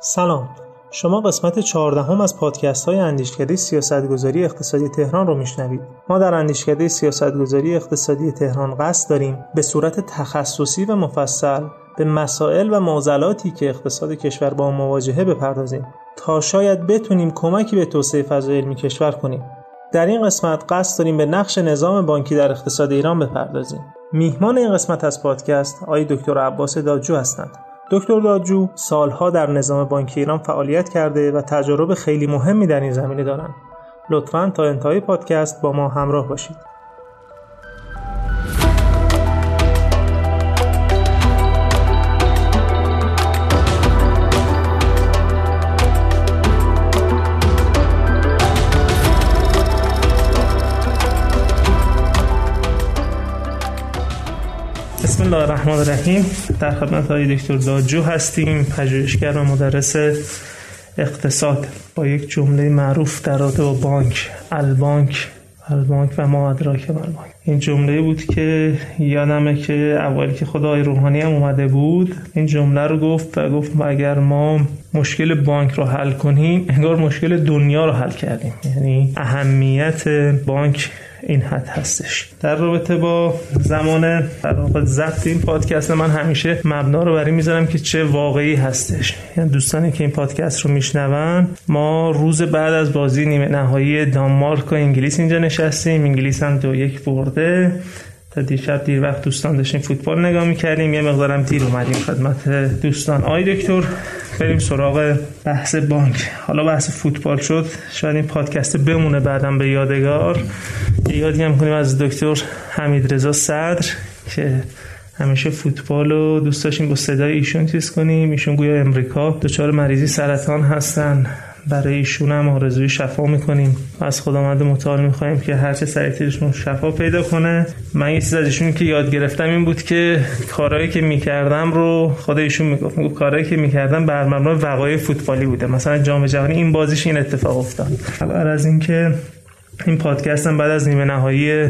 سلام. شما قسمت چهاردهم از پادکست های اندیشکده سیاستگذاری اقتصادی تهران رو میشنوید. ما در اندیشکده سیاستگذاری اقتصادی تهران قصد داریم به صورت تخصصی و مفصل به مسائل و معضلاتی که اقتصاد کشور با مواجهه بپردازیم تا شاید بتونیم کمکی به توسعه فضای علمی کشور کنیم. در این قسمت قصد داریم به نقش نظام بانکی در اقتصاد ایران بپردازیم. میهمان این قسمت از پادکست آقای دکتر عباس دادجو هستند. دکتر دادجو سالها در نظام بانکی ایران فعالیت کرده و تجارب خیلی مهمی در این زمینه دارند لطفا تا انتهای پادکست با ما همراه باشید. بسم الله الرحمن الرحیم در خدمت های دکتر داجو هستیم پژوهشگر و مدرس اقتصاد با یک جمله معروف در رابطه با بانک البانک البانک و ما ادراک البانک. این جمله بود که یادمه که اولی که خدای روحانی هم اومده بود این جمله رو گفت و گفت اگر ما مشکل بانک رو حل کنیم انگار مشکل دنیا رو حل کردیم. یعنی اهمیت بانک این حد هستش. در رابطه با زمان در واقع ضبط این پادکست من همیشه مبنا رو برای می‌ذارم که چه واقعی هستش. یعنی دوستانی که این پادکست رو میشنون ما روز بعد از بازی نیمه نهایی دانمارک و انگلیس اینجا نشستیم. انگلیس هم دو یک برده. تا دیشب دیر وقت دوستان داشتیم فوتبال نگاه می‌کردیم. یه مقدارم دیر اومدیم خدمت دوستان. آی دکتر. بریم سراغ بحث بانک. حالا بحث فوتبال شد. شاید این پادکست بمونه بعدم به یادگار. یادی هم کنیم از دکتر حمید رضا صدر که همیشه فوتبال رو دوست داشتیم با صدای ایشون چیز کنیم. ایشون گویا امریکا. دچار مریضی سرطان هستن. برای ایشون هم آرزوی شفا می‌کنیم. از خدا مد متعال می‌خوایم که هرچه سریعترشون شفا پیدا کنه. من یه چیز از ایشون که یاد گرفتم این بود که کارهایی که می‌کردم رو خدا ایشون می‌گفت. کارهایی که می‌کردم بر مبنای وقایع فوتبالی بوده. مثلا جام جهانی این بازیش این اتفاق افتاد. از اینکه این پادکست هم بعد از نیمه نهایی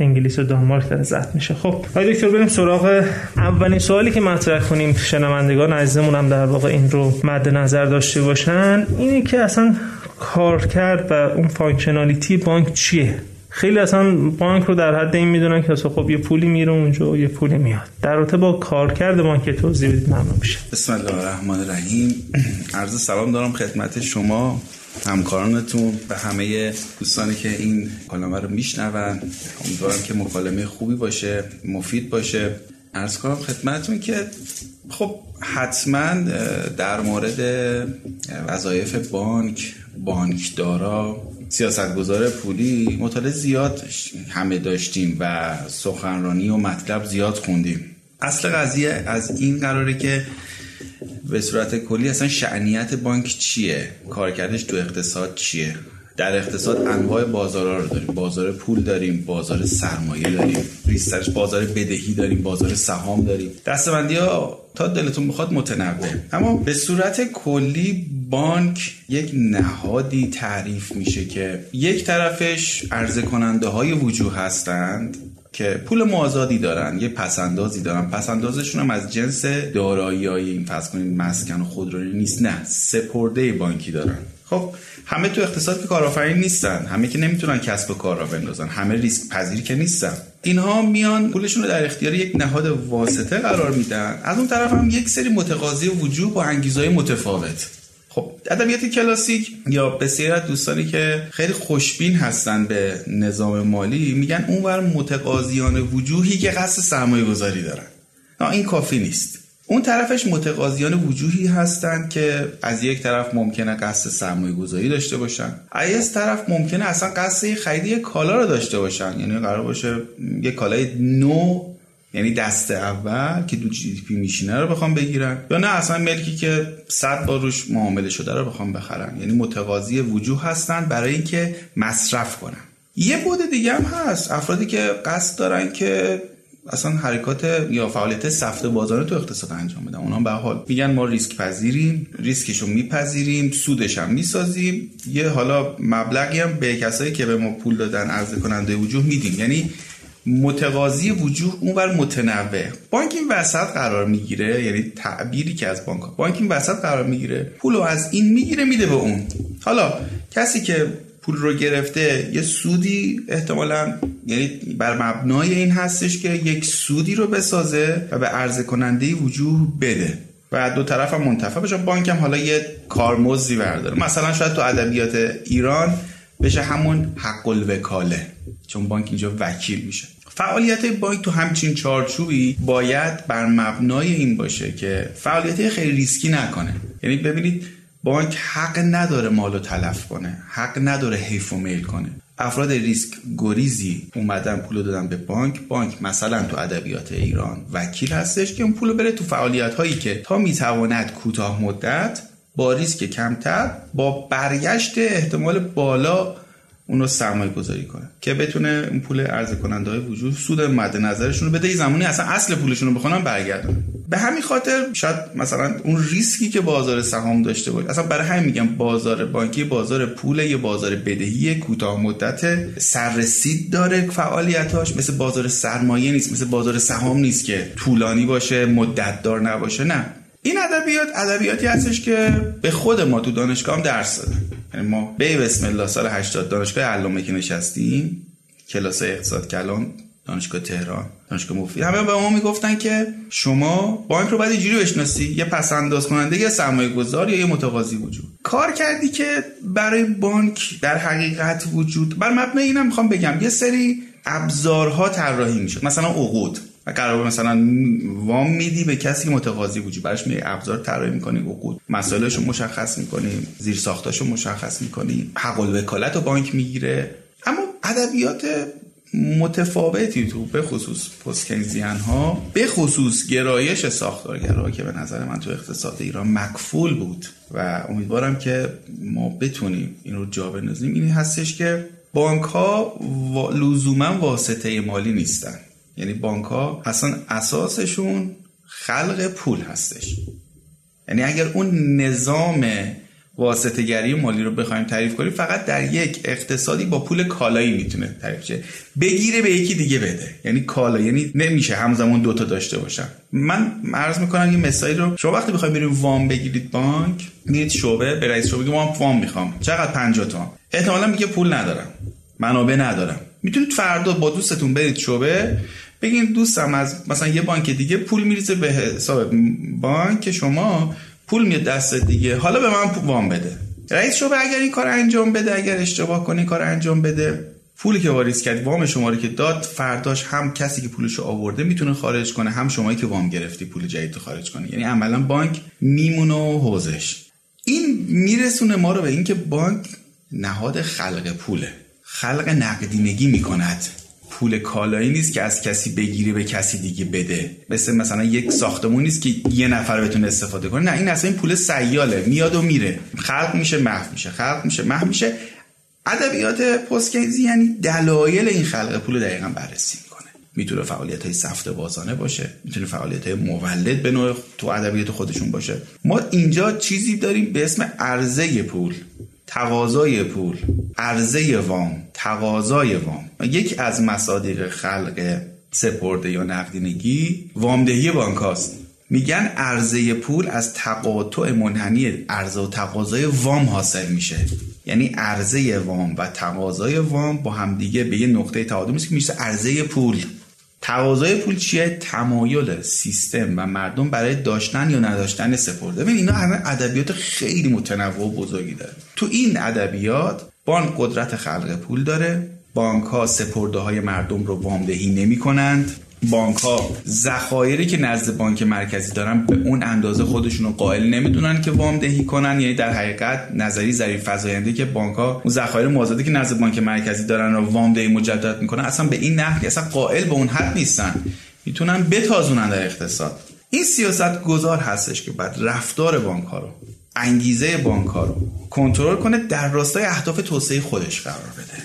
انگلیس و دانمارک داره ضبط میشه. خب آقای دکتر بریم سراغ اولین سوالی که مطرح کنیم. شنوندگان عزیزمون هم در واقع این رو مد نظر داشته باشن. اینه که اصلا کارکرد و اون functionality بانک چیه؟ خیلی اصلا بانک رو در حد این می‌دونن که خب یه پولی میره اونجا و یه پولی میاد. در رابطه با کارکرد بانک توضیح بدید. ممنون میشه بسم الله الرحمن الرحیم. عرض سلام دارم خدمت شما. همکارانتون و همه دوستانی که این کلمه رو میشنون. امیدوارم که مکالمه خوبی باشه مفید باشه. ارز کنم خدمتون که خب حتما در مورد وظایف بانک بانکدارا سیاستگزار پولی مطالعه زیاد همه داشتیم و سخنرانی و مطلب زیاد خوندیم. اصل قضیه از این قراره که به صورت کلی اصلا شعنیت بانک چیه؟ کارکردش تو اقتصاد چیه؟ در اقتصاد انواع بازارها رو داریم. بازار پول داریم بازار سرمایه داریم. ریسترش بازار بدهی داریم بازار سهام داریم. دستبندی ها تا دلتون بخواد متنوع. اما به صورت کلی بانک یک نهادی تعریف میشه که یک طرفش عرضه کننده های وجوه هستند. که پول مازادی دارن یه پسندازی دارن. پسندازشون هم از جنس دارایی های این فرض کنید مسکن و خودرو نیست نه سپرده بانکی دارن. خب همه تو اقتصاد که کارآفرین نیستن همه که نمی‌تونن کسب و کار را بندازن همه ریسک پذیر که نیستن. اینها میان پولشون رو در اختیار یک نهاد واسطه قرار میدن. از اون طرف هم یک سری متقاضی وجوه با انگیزهای متفاوت. خب ادبیات کلاسیک یا بسیار از دوستانی که خیلی خوشبین هستن به نظام مالی میگن اونور متقاضیان وجوهی که قصد سرمایه گذاری دارن. نه این کافی نیست. اون طرفش متقاضیان وجوهی هستند که از یک طرف ممکنه قصد سرمایه گذاری داشته باشن. از طرف ممکنه اصلا قصد خرید یک کالا رو داشته باشن. یعنی قرار باشه یک کالای نو یعنی دست اول که دو جی پی میشینه رو بخوام بگیرن. یا نه اصلا ملکی که صد بار روش معامله شده رو بخوام بخرن. یعنی متقاضی وجوه هستن برای اینکه مصرف کنن. یه بود دیگه هم هست. افرادی که قصد دارن که اصلا حرکات یا فعالیت سفت بازار تو اقتصاد انجام بدن. اونا به حال میگن ما ریسک پذیریم ریسکشو میپذیریم سودش هم می‌سازیم. یه حالا مبلغی هم به کسایی که به ما پول دادن عرضه کننده وجوه میدیم. یعنی متقاضی وجوه اونور متنوع. بانک این وسط قرار می‌گیره یعنی تعبیری که از بانک بانک این وسط قرار می‌گیره پول رو از این می‌گیره میده به اون. حالا کسی که پول رو گرفته یه سودی احتمالا یعنی بر مبنای این هستش که یک سودی رو بسازه و به عرضه کننده وجوه بده. و دو طرف هم منتفع بشه. بانک هم حالا یه کارمزدی برداره. مثلا شاید تو ادبیات ایران بشه همون حق الوکاله چون بانک اینجا وکیل میشه. فعالیت بانک تو همچین چارچوبی باید بر مبنای این باشه که فعالیت خیلی ریسکی نکنه. یعنی ببینید بانک حق نداره مالو تلف کنه حق نداره حیف و میل کنه. افراد ریسک گریزی اومدن پول دادن به بانک بانک مثلا تو ادبیات ایران وکیل هستش که اون پول بره تو فعالیت هایی که تا می‌تواند کوتاه مدت با ریسک کمتر با برگشت احتمال بالا اونو سرمایه گذاری کنه که بتونه اون پول عرضه کننده های وجوه سود مد نظرشون رو بده. یه زمانی اصلا اصل پولشون رو بخونن برگردن. به همین خاطر شاید مثلا اون ریسکی که بازار سهام داشته باشه اصلا برای همین میگم بازار بانکی بازار پول یه بازار بدهی کوتاه مدت سررسید داره فعالیتاش. مثل بازار سرمایه نیست مثل بازار سهام نیست که طولانی باشه مدت دار نباشه نه. این ادبیات ادبیاتی هستش که به خود ما تو دانشگاه هم درس دادن. یعنی ما به بسم الله سال 80 دانشگاه علامه که نشستیم کلاس اقتصاد کلان دانشگاه تهران دانشگاه مفید همه به ما می‌گفتن که شما بانک رو باید اینجوری بشناسی یه پس انداز کننده یه سرمایه گذار یا یه متقاضی وجود. کار کردی که برای بانک در حقیقت وجود. بر مبنای اینم می‌خوام بگم یه سری ابزارها طراحی می‌شد. مثلا عقود. قرار مثلا وام میدی به کسی که متقاضی وجود براش می ابزار طراحی می‌کنی عقود مسائلش رو مشخص می‌کنی زیر ساختاشو مشخص می‌کنی. حق الوکالت رو بانک می‌گیره. اما ادبیات متفاوتی تو به خصوص پستکنزیان ها به خصوص گرایش ساختارگرا که به نظر من تو اقتصاد ایران مکفول بود. و امیدوارم که ما بتونیم این رو جا بندازیم. این هستش که بانک ها لزوما واسطه مالی نیستن. یعنی بانک ها اصلا اساسشون خلق پول هستش. یعنی اگر اون نظام واسطه گری مالی رو بخوایم تعریف کنیم فقط در یک اقتصادی با پول کالایی می‌تونه تعریف شه. بگیره به یکی دیگه بده. یعنی کالا یعنی نمیشه همزمان دوتا داشته باشن. من عرض می‌کنم یه مثالی رو شما وقتی بخواید برید وام بگیرید بانک میرید شعبه به رئیس شعبه ما وام می‌خوام. چقدر؟ 50 تومن احتمالا میگه پول ندارم. منابع ندارم. می‌تونید فردا با دوستتون برید شعبه بگین دوستم از مثلا یه بانک دیگه پول میریزه به حساب بانک شما پول میاد دست دیگه. حالا به من وام بده. رئیس شعبه اگر این کار انجام بده اگر اشتباه کنی کار انجام بده. پولی که واریز کرد وام شما رو که داد فرداش هم کسی که پولش رو آورده می‌تونه خارج کنه هم شمایی که وام گرفتی پول جدید خارج کنه یعنی عملا بانک میمونه و حوزش این میرسونه ما رو به اینکه بانک نهاد خلق پوله. خلق نقدینگی می‌کند. پول کالایی نیست که از کسی بگیری به کسی دیگه بده. مثل مثلا یک ساختمون نیست که یه نفر بتونه استفاده کنه. نه این اصلا این پول سیاله. میاد و میره. خلق میشه محو میشه. خلق میشه محو میشه. ادبیات پستکیزی یعنی دلایل این خلق پول دقیقا بررسی می‌کنه. می‌تونه فعالیت های سفت بازانه باشه. می‌تونه فعالیت های مولد به نوع تو ادبیات خودشون باشه. ما اینجا چیزی داریم به اسم عرضه پول. تقاضای پول عرضه وام تقاضای وام. یک از مصادیق خلق سپرده یا نقدینگی وامدهی بانک هاست میگن عرضه پول از تقاطع منحنی عرضه و تقاضای وام حاصل میشه. یعنی عرضه وام و تقاضای وام با همدیگه به یه نقطه تعادل میشه که میشه عرضه پول. تقاضای پول چیه؟ تمایل سیستم و مردم برای داشتن یا نداشتن سپرده. ببین اینا همه ادبیات خیلی متنوع و بزرگی داره. تو این ادبیات بانک قدرت خلق پول داره. بانک ها سپرده های مردم رو وامدهی نمی کنند بانک ها ذخایری که نزد بانک مرکزی دارن به اون اندازه خودشون رو قائل نمی‌دونن که وام دهی کنن. یعنی در حقیقت نظری ظریف فزاینده که بانک ها اون ذخایر مازادی که نزد بانک مرکزی دارن رو وام دهی مجدد می‌کنن اصلا به این نحوی اصلا قائل به اون حد نیستن. می‌تونن بتازونن در اقتصاد. این سیاست گذار هستش که بعد رفتار بانک ها رو انگیزه بانک ها رو کنترل کنه در راستای اهداف توسعه خودش قرار بده.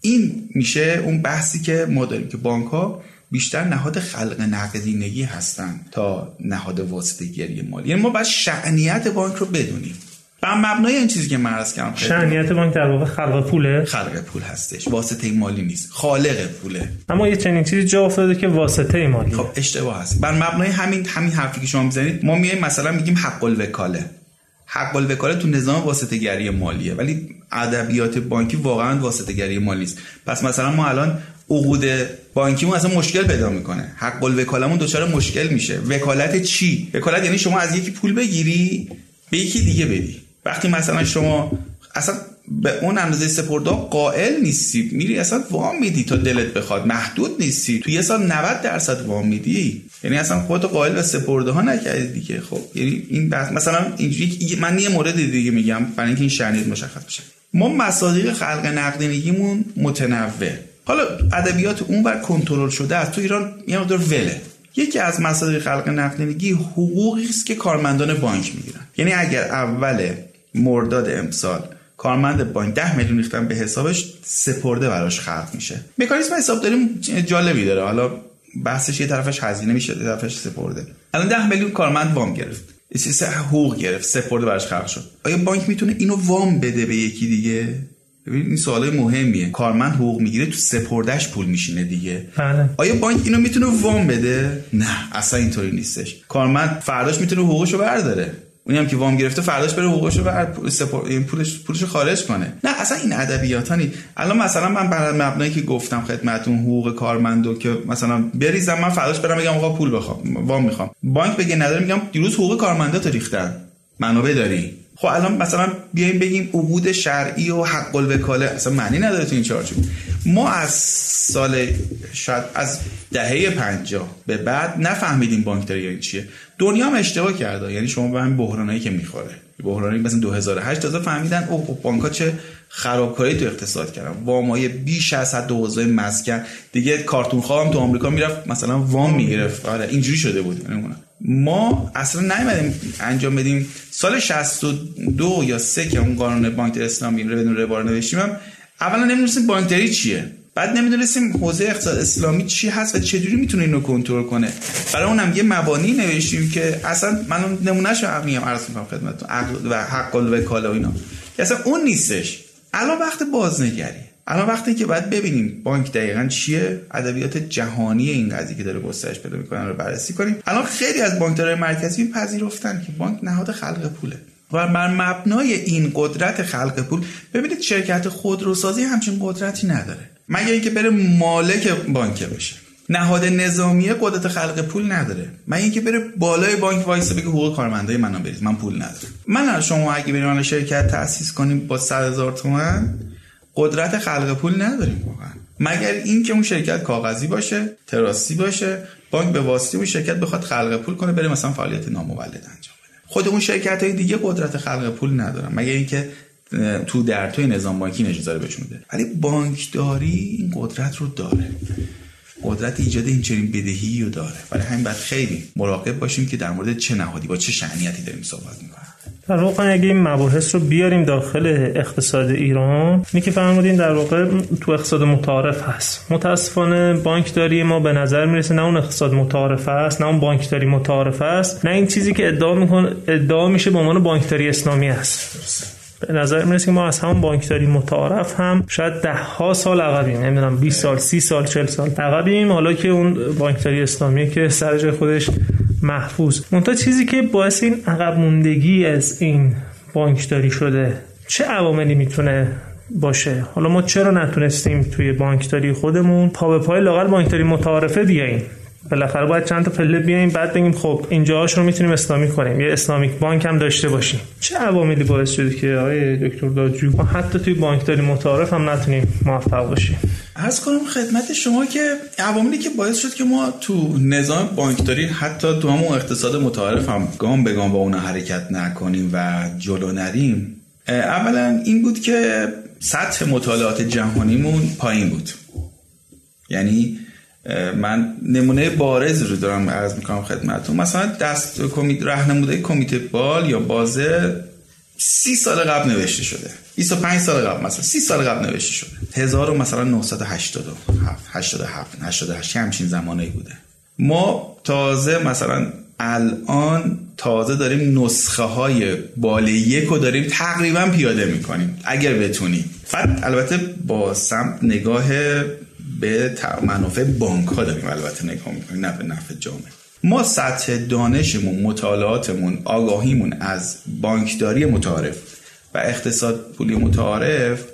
این میشه اون بحثی که ما داریم که بانک ها بیشتر نهاد خلق نقدینگی هستن تا نهاد واسطه گری مالی. یعنی ما باید شعنیت بانک رو بدونیم. بر مبنای این چیزی که من عرض کردم شأنیت بانک در واقع خلق پوله. خلق پول هستش. واسطه مالی نیست. خالق پوله. اما یه چنین چیزی جا افتاده که واسطه مالی. خب اشتباه هست. بر مبنای همین همین حرفی که شما می‌زنید ما میایم مثلا میگیم حق الوکاله. حق الوکاله تو نظام واسطه گری مالیه. ولی ادبیات بانکی واقعا واسطه گری مالی است پس مثلا ما الان عقود بانکیمون اصلا مشکل پیدا می‌کنه. حق الوکالمون دچار مشکل میشه. وکالت چی؟ وکالت یعنی شما از یکی پول بگیری به یکی دیگه بدی. وقتی مثلا شما اصلا به اون اندازه سپرده قائل نیستی. میری اصلا وام میدی تا دلت بخواد. محدود نیستی. تو یه سال 90 درصد وام میدی. یعنی اصلا خودتو قائل به سپرده ها نکردی دیگه. خب یعنی این بحث مثلا اینجوری من یه مورد دیگه میگم برای اینکه این شأنیت مشخص بشه. ما مصادیق خلق نقدینگیمون متنوع. حالا ادبیات اون بر کنترل شده است تو ایران یه مقدار وله. یکی از مصادیق خلق نقدینگی حقوقی است که کارمندان بانک می‌گیرن. یعنی اگر اول مرداد امسال کارمند بانک 10 میلیون ریختن به حسابش سپرده براش خلق میشه. مکانیزم حسابداری جالبی داره. حالا بحثش یه طرفش هزینه میشه یه طرفش سپرده. الان 10 میلیون کارمند وام گرفت. حقوق گرفت سپرده براش خلق شد. آیا بانک می‌تونه اینو وام بده به یکی دیگه؟ ببین این سوال مهمیه. کارمند حقوق می‌گیره تو سپردش پول میشینه دیگه. بله. آیا بانک اینو می‌تونه وام بده؟ نه اصلا اینطوری نیستش. کارمند فرداش می‌تونه حقوقشو برداره. اونی هم که وام گرفته فرداش بره حقوقشو بر این پولش پولشو خارج کنه. نه اصلا این ادبیات نی الان مثلا من بر مبنایی که گفتم خدمتتون حقوق کارمندو که مثلا بریزم من فرداش برم بگم آقا پول بخوام وام می‌خوام. بانک بگه نداره میگم دیروز حقوق کارمندا ریختن منابع داری؟ خب الان مثلا بیایم بگیم عبود شرعی و حق الوکاله اصلا معنی نداره تو این چارچوب ما از سال شاید از دهه 50 به بعد نفهمیدیم بانکداری یعنی چیه. دنیا هم اشتباه کرده. یعنی شما به همین بحرانایی که می‌خوره. بحرانی مثلا 2008 تازه فهمیدن او بانک‌ها چه خرابکاری تو اقتصاد کردن. وامای بیش از حد حوزه مسکن. دیگه کارتون خواهم تو آمریکا می‌رفت مثلا وام می‌گرفت. آره اینجوری شده بود. ما اصلا نیومدیم انجام بدیم. سال 62 یا 3 که اون قانون بانک اسلامی رو ربار نوشتیم هم اولا نمی‌دونستیم بانکداری چیه. بعد نمی‌دونستیم حوزه اقتصاد اسلامی چی هست و چجوری می‌تونه اینو کنترل کنه. برای اونم یه مبانی نوشتیم که اصلا من نمونهشو میگم عرض می‌کنم خدمتتون عقل و حق الوکاله و اینا. اصلا اون نیستش. الان وقت بازنگری. الان وقتی که باید ببینیم بانک دقیقا چیه ادبیات جهانی این قضیه که داره گسترش پیدا می‌کنن رو بررسی کنیم. الان خیلی از بانکدارای مرکزی پذیرفتن که بانک نهاد خلق پوله. و بر مبنای این قدرت خلق پول ببینید شرکت خودروسازی همچین قدرتی نداره. مگر اینکه بره مالک بانک بشه. نهاد نظامی قدرت خلق پول نداره. مگه اینکه بره بالای بانک وایسه بگه حقوق کارمندای منو بریز من پول ندارم. من شما اگه بریم شرکت تاسیس کنیم با 100 هزار تومن قدرت خلق پول نداریم واقعا. مگر اینکه اون شرکت کاغذی باشه trustee باشه بانک به واسطه اون شرکت بخواد خلق پول کنه بره مثلا فعالیت نامولد انجام بده. خود اون شرکت های دیگه قدرت خلق پول ندارن. مگر اینکه تو در توی نظام بانکی اجازه بهشون بده ولی بانکداری این قدرت رو داره. قدرت ایجاد این چنین بدهی رو داره. برای همین باید خیلی مراقب باشیم که در مورد چه نهادی با چه شأنیتی داریم صحبت می‌کنیم. در واقع اگه این مباحث رو بیاریم داخل اقتصاد ایران اینی که فرمودین در واقع تو اقتصاد متعارف هست. متاسفانه بانکداری ما به نظر می‌رسه نه اون اقتصاد متعارف است نه اون بانکداری متعارف است. نه این چیزی که ادعا می‌کنه ادعا میشه به عنوان بانکداری اسلامی است. به نظر می‌رسه که ما از همون بانکداری متعارف هم شاید ده ها سال عقبیم. نمی‌دونم 20 سال 30 سال 40 سال عقبیم. حالا که اون بانکداری اسلامی که سر جای خودش محفوظ. منتها چیزی که باعث این عقب موندگی از این بانکداری شده چه عواملی می‌تونه باشه؟ حالا ما چرا نتونستیم توی بانکداری خودمون پا به پای لاقل بانکداری متعارفه بیاییم؟ بالاخره باید چند تا پله بیایم بعد بگیم خب اینجاهاش رو می‌تونیم اسلامی کنیم. یه اسلامیک بانک هم داشته باشیم. چه عواملی باعث شده که آقای دکتر دادجو؟ حتی توی بانکداری متعارف هم نتونیم موفق باشیم. از کنم خدمت شما که عواملی که باعث شد که ما تو نظام بانکداری حتی تو همون اقتصاد متعارف هم گام به گام با اون حرکت نکنیم و جلو نریم اولا این بود که سطح مطالعات جهانیمون پایین بود. یعنی من نمونه بارز رو دارم عرض می‌کنم خدمتتون. مثلا دست کمیته رهنموده کمیته بال یا بازه سی سال قبل نوشته شده. 25 سال قبل مثلا. 30 سال قبل نوشته شده. 1000 مثلا 987 88 همچین زمانی بوده. ما تازه مثلا الان تازه داریم نسخه های بال یک رو داریم تقریبا پیاده می‌کنیم اگر بتونیم. بعد البته با سمت نگاه به منافع بانک ها داریم البته نگاه می‌کنیم نه به نفع جامعه. ما سطح دانشمون مطالعاتمون آگاهیمون از بانکداری متعارف و اقتصاد پولی متعارف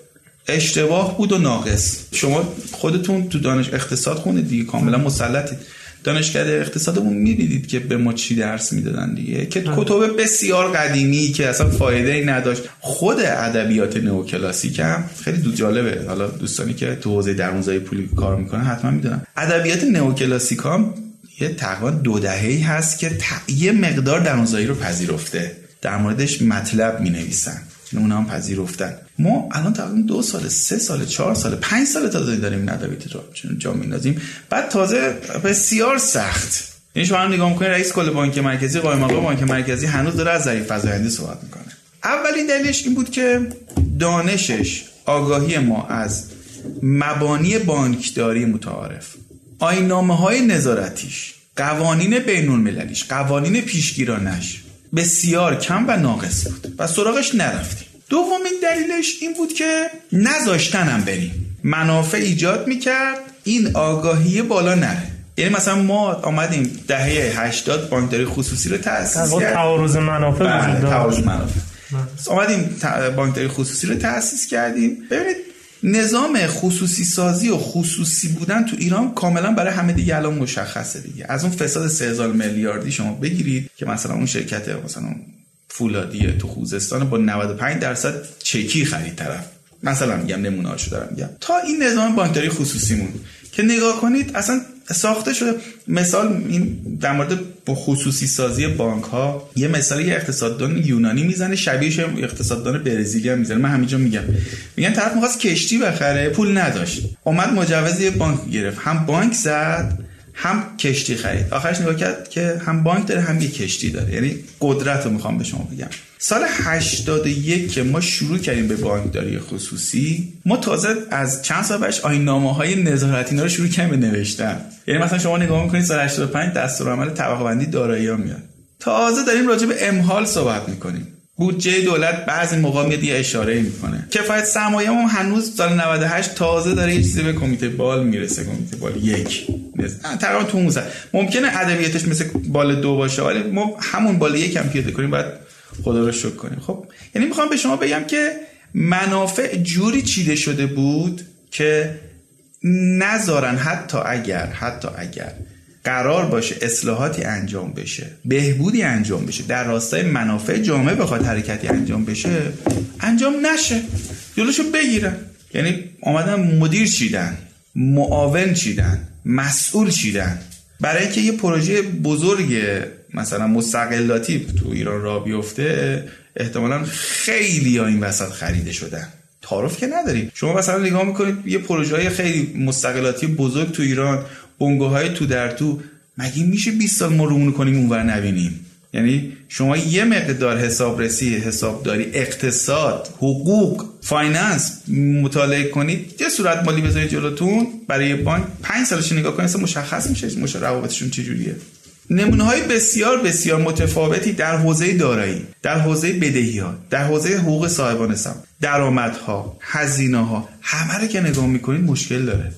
اشتباه بود و ناقص. شما خودتون تو دانش اقتصاد خونید دیگه. کاملا مسلطید دانشکده اقتصادمون می‌دیدید که به ما چی درس می‌دادن دیگه؟ که کتب بسیار قدیمی که اصلا فایده ای نداشت. خود ادبیات نوکلاسیک هم خیلی دو جالبه. حالا دوستانی که تو حوزه درموزای پولی کار می‌کنن حتما می‌دونن. ادبیات نوکلاسیک هم یه تقریبا دو دهه‌ای هست که یه مقدار درموزایی رو پذیرفته. در موردش مطلب می نویسن اونا هم پذیرفتن. ما الان تقریبا دو سال سه سال چهار سال پنج سال تازه داریم این ادبیات رو جا میندازیم بعد تازه بسیار سخت. یعنی شما هم نگاه می‌کنید رئیس کل بانک مرکزی قائم مقام بانک مرکزی هنوز داره از ظریف فزاینده صحبت می‌کنه. اولین دلیلش این بود که دانشش آگاهی ما از مبانی بانکداری متعارف. آینامه های نظارتیش قوانین بین المللیش قوانین پیشگیرانش بسیار کم و ناقص بود و سراغش نرفتیم. دومین دلیلش این بود که نذاشتنم بریم. منافع ایجاد می‌کرد این آگاهی بالا نره. یعنی مثلا ما آمدیم دهه 80 بانکداری خصوصی رو تأسیس کردیم. تعارض منافع بله تعارض منافع. آمدیم بانکداری خصوصی رو تأسیس کردیم. ببینید نظام خصوصی سازی و خصوصی بودن تو ایران کاملا برای همه دیگه الان مشخصه دیگه. از اون فساد 3000 میلیاردی شما بگیرید که مثلا اون شرکت مثلا فولادی تو خوزستان با 95 درصد چکی خرید طرف. مثلا میگم نمونه هاشو دارم میگم. تا این نظام بانکداری خصوصیمون. که نگاه کنید اصلا ساخته شده. مثال این در مورد خصوصی سازی بانک ها یه مثال یه اقتصاددان یونانی می‌زنه شبیهش اقتصاددان برزیلی هم می‌زنه. من همینجا میگم. میگن طرف می‌خواست کشتی بخره پول نداشت. اومد مجوز یه بانک گرفت. هم بانک زد هم کشتی خرید. آخرش نگاه کرد که هم بانک داره هم یه کشتی داره. یعنی قدرت رو می‌خوام به شما بگم. سال 81 که ما شروع کردیم به بانکداری خصوصی ما تازه از چند سال بعدش آینامه های نظارتی رو شروع کردیم به نوشتن. یعنی مثلا شما نگاه می‌کنید سال 85 دستورالعمل طبقه بندی دارایی ها میاد. تازه داریم راجع به امحال صحبت می‌کنیم. بودجه دولت بعضی موقع میاد یه اشاره می‌کنه. کفایت سرمایه هم هنوز سال 98 تازه داره یه چیزی به کمیته بال می‌رسه کمیته بال یک. تقریبا تو موسه ممکنه ادبیاتش مثل بال دو باشه ولی ما همون بال یک هم پیاده کنیم بعد خدا رو شکر کنیم. خب یعنی می‌خوام به شما بگم که منافع جوری چیده شده بود که نذارن حتی اگر حتی اگر قرار باشه اصلاحاتی انجام بشه بهبودی انجام بشه در راستای منافع جامعه بخواد حرکتی انجام بشه انجام نشه. جلوشو بگیرن. یعنی آمدن مدیر چیدن معاون چیدن مسئول چیدن. برای اینکه یه پروژه بزرگ مثلا مستغلاتی تو ایران راه بیفته احتمالا خیلی ها این وسط خریده شدن. تعارف که نداریم. شما مثلا نگاه می‌کنید یه پروژه های خیلی مستغلاتی بزرگ تو ایران بنگاه های تو در تو مگه میشه 20 سال ما رو کنیم اونور نبینیم؟ یعنی شما یه مقدار حسابرسی حسابداری اقتصاد حقوق finance مطالعه کنید یه صورت مالی بذارید جلوتون برای بانک پنج سالش نگاه کنید مشخص میشه مشه روابطشون چجوریه. نمونه های بسیار بسیار متفاوتی در حوزه دارایی در حوزه بدهی ها در حوزه حقوق صاحبان سم. درآمدها هزینه ها همه رو که نگاه می‌کنید مشکل داره.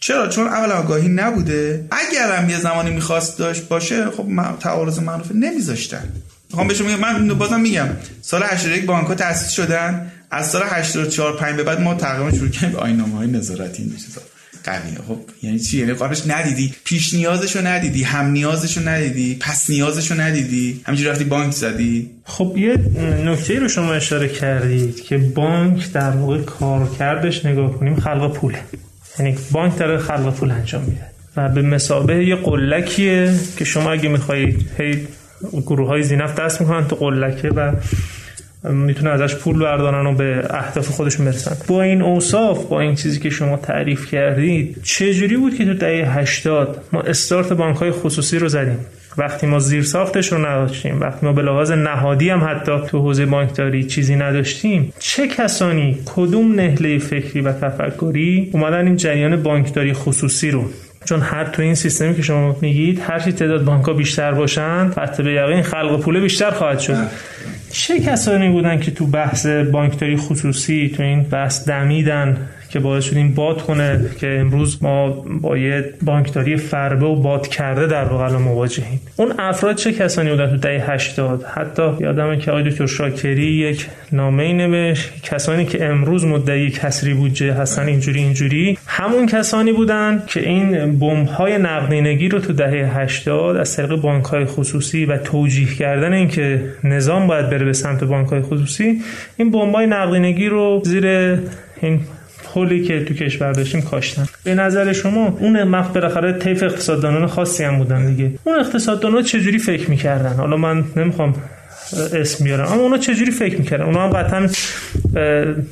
چرا؟ چون اول آگاهی نبوده. اگرم یه زمانی می‌خواست داشت باشه خب تعارض معروفه نمیذاشتن. می‌خوام بهشون میگم من بازم میگم سال 81 بانک ها تاسیس شدن. از سال 84 5 به بعد ما تقریبا شروع کردیم به آینامه های نظارتی این چیزا. قویه. خب یعنی چی؟ یعنی قبلش ندیدی. پیش نیازشو ندیدی. هم نیازشو ندیدی. پس نیازشو ندیدی. همینجوری رفتی بانک زدی. خب یه نکته رو شما اشاره کردید که بانک در واقع کارکردش نگاه کنیم خلق پوله. یعنی بانک داره خلق پول انجام میده. و به مسابه یه قلکیه که شما اگه می‌خواهید هی گروه های زینف دست می‌کنن تو قلکه و می‌تونه ازش پول بردارن و به اهداف خودشون برسن. با این اوصاف با این چیزی که شما تعریف کردید چجوری بود که تو دهه 80 ما استارت بانک های خصوصی رو زدیم؟ وقتی ما زیر ساختش رو نداشتیم وقتی ما به لحاظ نهادی هم حتی تو حوزه بانکداری چیزی نداشتیم چه کسانی کدوم نهله فکری و تفکری اومدن این جریان بانکداری خصوصی رو؟ چون هر تو این سیستمی که شما میگید هر چی تعداد بانک بیشتر باشن قطع به یقین خلق پول بیشتر خواهد شد. چه کسانی بودن که تو بحث بانکداری خصوصی تو این بحث دمیدن. که باعث شد این باد کنه که امروز ما با یه بانکداری فربه و باد کرده در واقع مواجهیم. اون افراد چه کسانی بودن تو دهه 80 حتی یادمه که آقای دکتر شاکری یک نامه ای نوشت کسانی که امروز مدعی کسری بودجه هستن اینجوری اینجوری. همون کسانی بودن که این بمب های نقدینگی رو تو دهه 80 از طریق بانک های خصوصی و توجیه کردن اینکه نظام باید بره به سمت بانک های خصوصی این بمب های نقدینگی رو زیر این پلی که تو کشور داشتیم کاشتن. به نظر شما اون مخ بالاخره طیف اقتصاددانان خاصی هم بودن دیگه. اون اقتصاددانا چجوری فکر می‌کردن؟ حالا من نمی‌خوام اسم بیارم. اما اونا چجوری فکر می‌کردن؟ اونا هم قطعا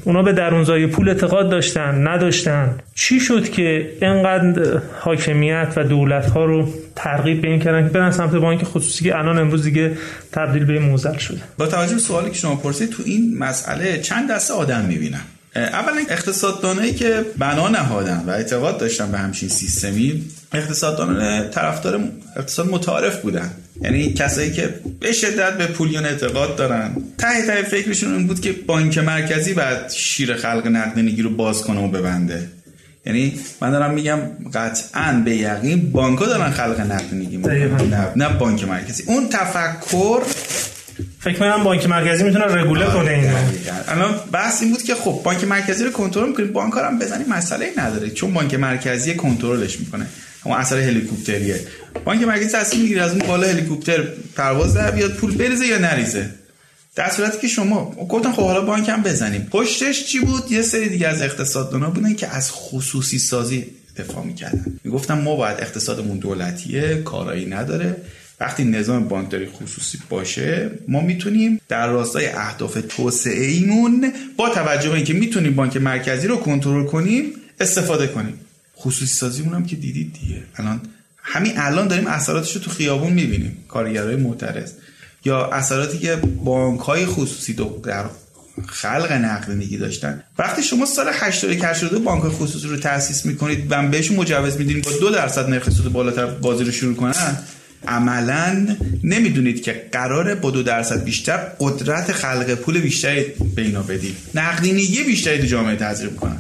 اونا به درونزای پول اعتقاد داشتن نداشتن. چی شد که اینقدر حاکمیت و دولت ها رو ترغیب به این کردن که برن سمت بانک خصوصی که الان امروز دیگه تبدیل به موزل شده؟ با توجه به سوالی که شما پرسید تو این مسئله چند دسته آدم می‌بینم اولا اقتصاددانایی که بنا نهادن و اعتقاد داشتن به همچین سیستمی اقتصاددانان طرفدار اقتصاد متعارف بودن. یعنی کسایی که به شدت به پولیان اعتقاد دارن. ته ته فکرشون این بود که بانک مرکزی بعد شیر خلق نقدینگی رو باز کنه و ببنده. یعنی من دارم میگم قطعا به یقین بانک دارن خلق نقدینگی نه, نه بانک مرکزی. اون تفکر فکر کنم بانک مرکزی می‌تونه رگوله کنه اینو الان بحث این بود که خب بانک مرکزی رو کنترل می‌کنید بانک هم بزنی مسئله نداره. چون بانک مرکزی کنترلش می‌کنه. اون اثر هلیکوپتریه بانک مرکزی تصمیم می‌گیره از اون بالا هلیکوپتر پرواز در بیاد پول بریزه یا نریزه. در صورتی که شما گفتن خب حالا بانک هم بزنیم. پشتش چی بود؟ یه سری دیگه از اقتصاددانا بودن که از خصوصی سازی دفاع می‌کردن. می‌گفتن ما باید اقتصادمون دولتیه کارایی نداره. وقتی نظام بانکداری خصوصی باشه ما می‌تونیم در راستای اهداف توسعه ایمون با توجه به اینکه می‌تونیم بانک مرکزی رو کنترل کنیم استفاده کنیم. خصوصی سازیمون هم که دیدید دیگه. الان همین الان داریم اثراتش رو تو خیابون می‌بینیم. کارگرای معترض. یا اثراتی که بانک های خصوصی در خلق نقدینگی داشتن. وقتی شما سال 80 بانک خصوصی رو تأسیس می‌کنید و بهشون مجوز میدین با دو درصد نرخ سود بالاتر بازی رو شروع کنن عملا نمی‌دونید که قراره با دو درصد بیشتر قدرت خلق پول بیشتری به اینا بدید. نقدینگی بیشتری جامعه تزریق کنن.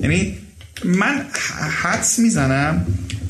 یعنی من حدس می‌زنم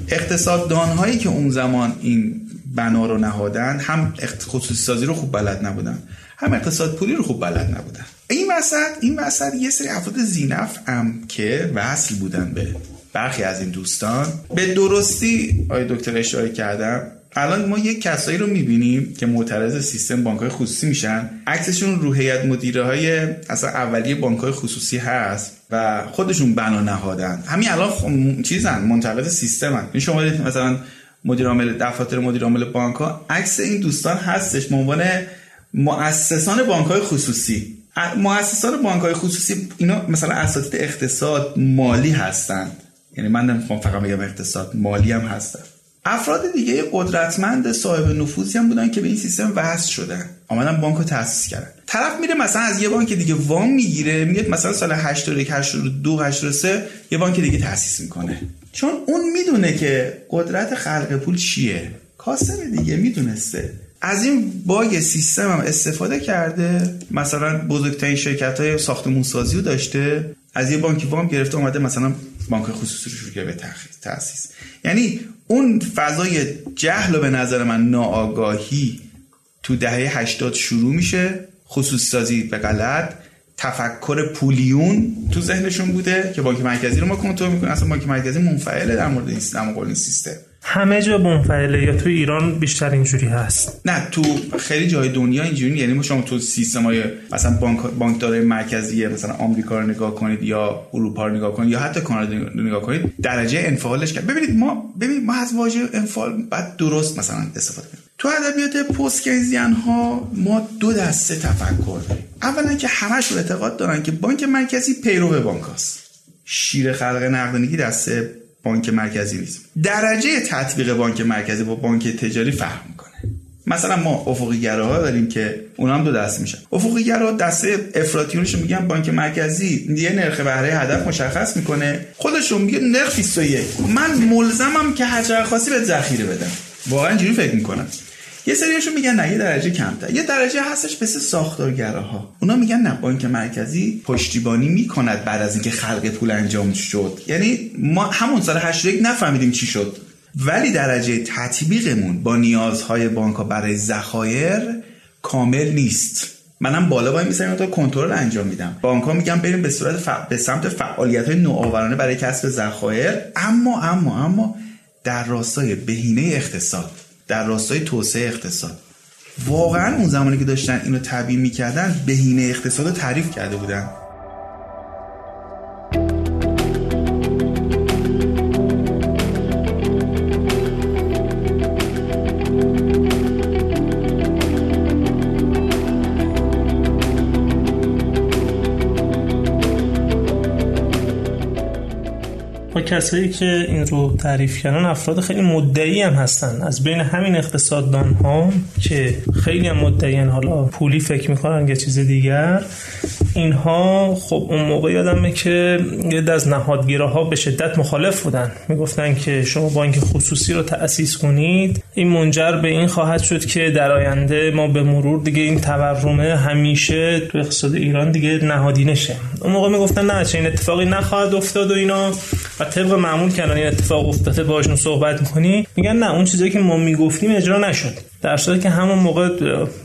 اقتصاددان هایی که اون زمان این بنا رو نهادن هم خصوصی سازی رو خوب بلد نبودن هم اقتصاد پولی رو خوب بلد نبودن. این وسط این وسط یه سری افراد زینف هم که وصل بودن به برخی از این دوستان. به درستی آقای دکتر اشاره کردم الان ما یک کسایی رو می‌بینیم که معترض سیستم بانک خصوصی میشن. عکسشون رو هیئت مدیره های اصلا اولیه بانک خصوصی هست و خودشون بنا نهادن. همین الان خ... چیزن منتقد سیستمن. این شما مثلا مدیر عامل دفاتر مدیر عامل بانک ها عکس این دوستان هستش به عنوان مؤسسان بانک های خصوصی مؤسسان بانک های خصوصی اینا مثلا اساتید اقتصاد مالی هستند. یعنی من نمی‌خوام فقط بگم اقتصاد مالی هم هستن. افراد دیگه قدرتمند صاحب نفوذی هم بودن که به این سیستم وصل شدن. آمدن بانک رو تاسیس کردن. طرف میره مثلا از یه بانک دیگه وام می‌گیره میاد مثلا سال 81 82 83 یه بانک دیگه تاسیس می‌کنه. چون اون می‌دونه که قدرت خلق پول چیه. کاسم دیگه می‌دونسته. از این باگ سیستم هم استفاده کرده. مثلا بزرگترین شرکت های ساختمون رو داشته. از یه بانکی وام گرفته اومده مثلا بانک خصوصی رو شروع به تاسیس یعنی اون فضای جهل و به نظر من ناآگاهی تو دهه 80 شروع میشه. خصوصی سازی به غلط. تفکر پولیون تو ذهنشون بوده که بانک مرکزی رو ما کنترل می‌کنیم. اصلا بانک مرکزی منفعله در مورد این سیستم سیستم. همه جا منفعله یا تو ایران بیشتر اینجوری هست. نه تو خیلی جای دنیا اینجوری یعنی ما شما تو سیستم های مثلا بانک بانکداری مرکزی مثلا آمریکا رو نگاه کنید یا اروپا رو نگاه کنید یا حتی کانادا رو نگاه کنید درجه انفعالش کرد ببینید ما ببینید ما از واژه انفعال بعد درست مثلا استفاده کنیم. تو ادبیات پست ها ما دو دسته تفکر داریم. اولا که همش رو اعتقاد دارن که بانک مرکزی پیرو بانک. شیر خلق نقدینگی دسته بانک مرکزی نیست. درجه تطبیق بانک مرکزی با بانک تجاری فرق می‌کنه. مثلا ما افقی ها داریم که اونا هم دو دست میشن. افقی گرا دسته افراطیونش میگن بانک مرکزی. یه نرخ بهره هدف مشخص می‌کنه. خودشون میگه نرخ 21 من ملزمم که هر خاصی به ذخیره بدم. واقعا اینجوری فکر می‌کنن یه سریشون میگن نه یه درجه کمتر. یه درجه هستش مثل ساختارگراها. اونا میگن نه بانک مرکزی پشتیبانی می‌کند بعد از اینکه خلق پول انجام شد. یعنی ما همون سال 81 نفهمیدیم چی شد. ولی درجه تطبیقمون با نیازهای بانک برای ذخایر کامل نیست. منم بالا وای میسرم تا کنترل انجام میدم. بانک ها میگن بریم به صورت به سمت فعالیت های نوآورانه برای کسب ذخایر. اما اما اما در راستای بهینه اقتصاد در راستای توسعه اقتصاد. واقعا اون زمانی که داشتن اینو تبیین می‌کردن بهینه اقتصاد رو تعریف کرده بودن. کسایی که این رو تعریف کردن افراد خیلی مدعی هم هستن. از بین همین اقتصاددان ها که خیلی هم حالا پولی فکر می‌کنن یه چیز دیگر اینها خب اون موقع یادمه که یه از ها به شدت مخالف بودن. می‌گفتن که شما بانک خصوصی رو تأسیس کنید این منجر به این خواهد شد که در آینده ما به مرور دیگه این تورمه همیشه تو اقتصاد ایران دیگه نهادی نشه. اون موقع می‌گفتن نه چه این اتفاقی نخواهد افتاد و اینا. و طبق معمول کردن این اتفاق افتاده باشون صحبت می‌کنی میگن نه اون چیزایی که ما می‌گفتیم اجرا نشد. در صورتی که همون موقع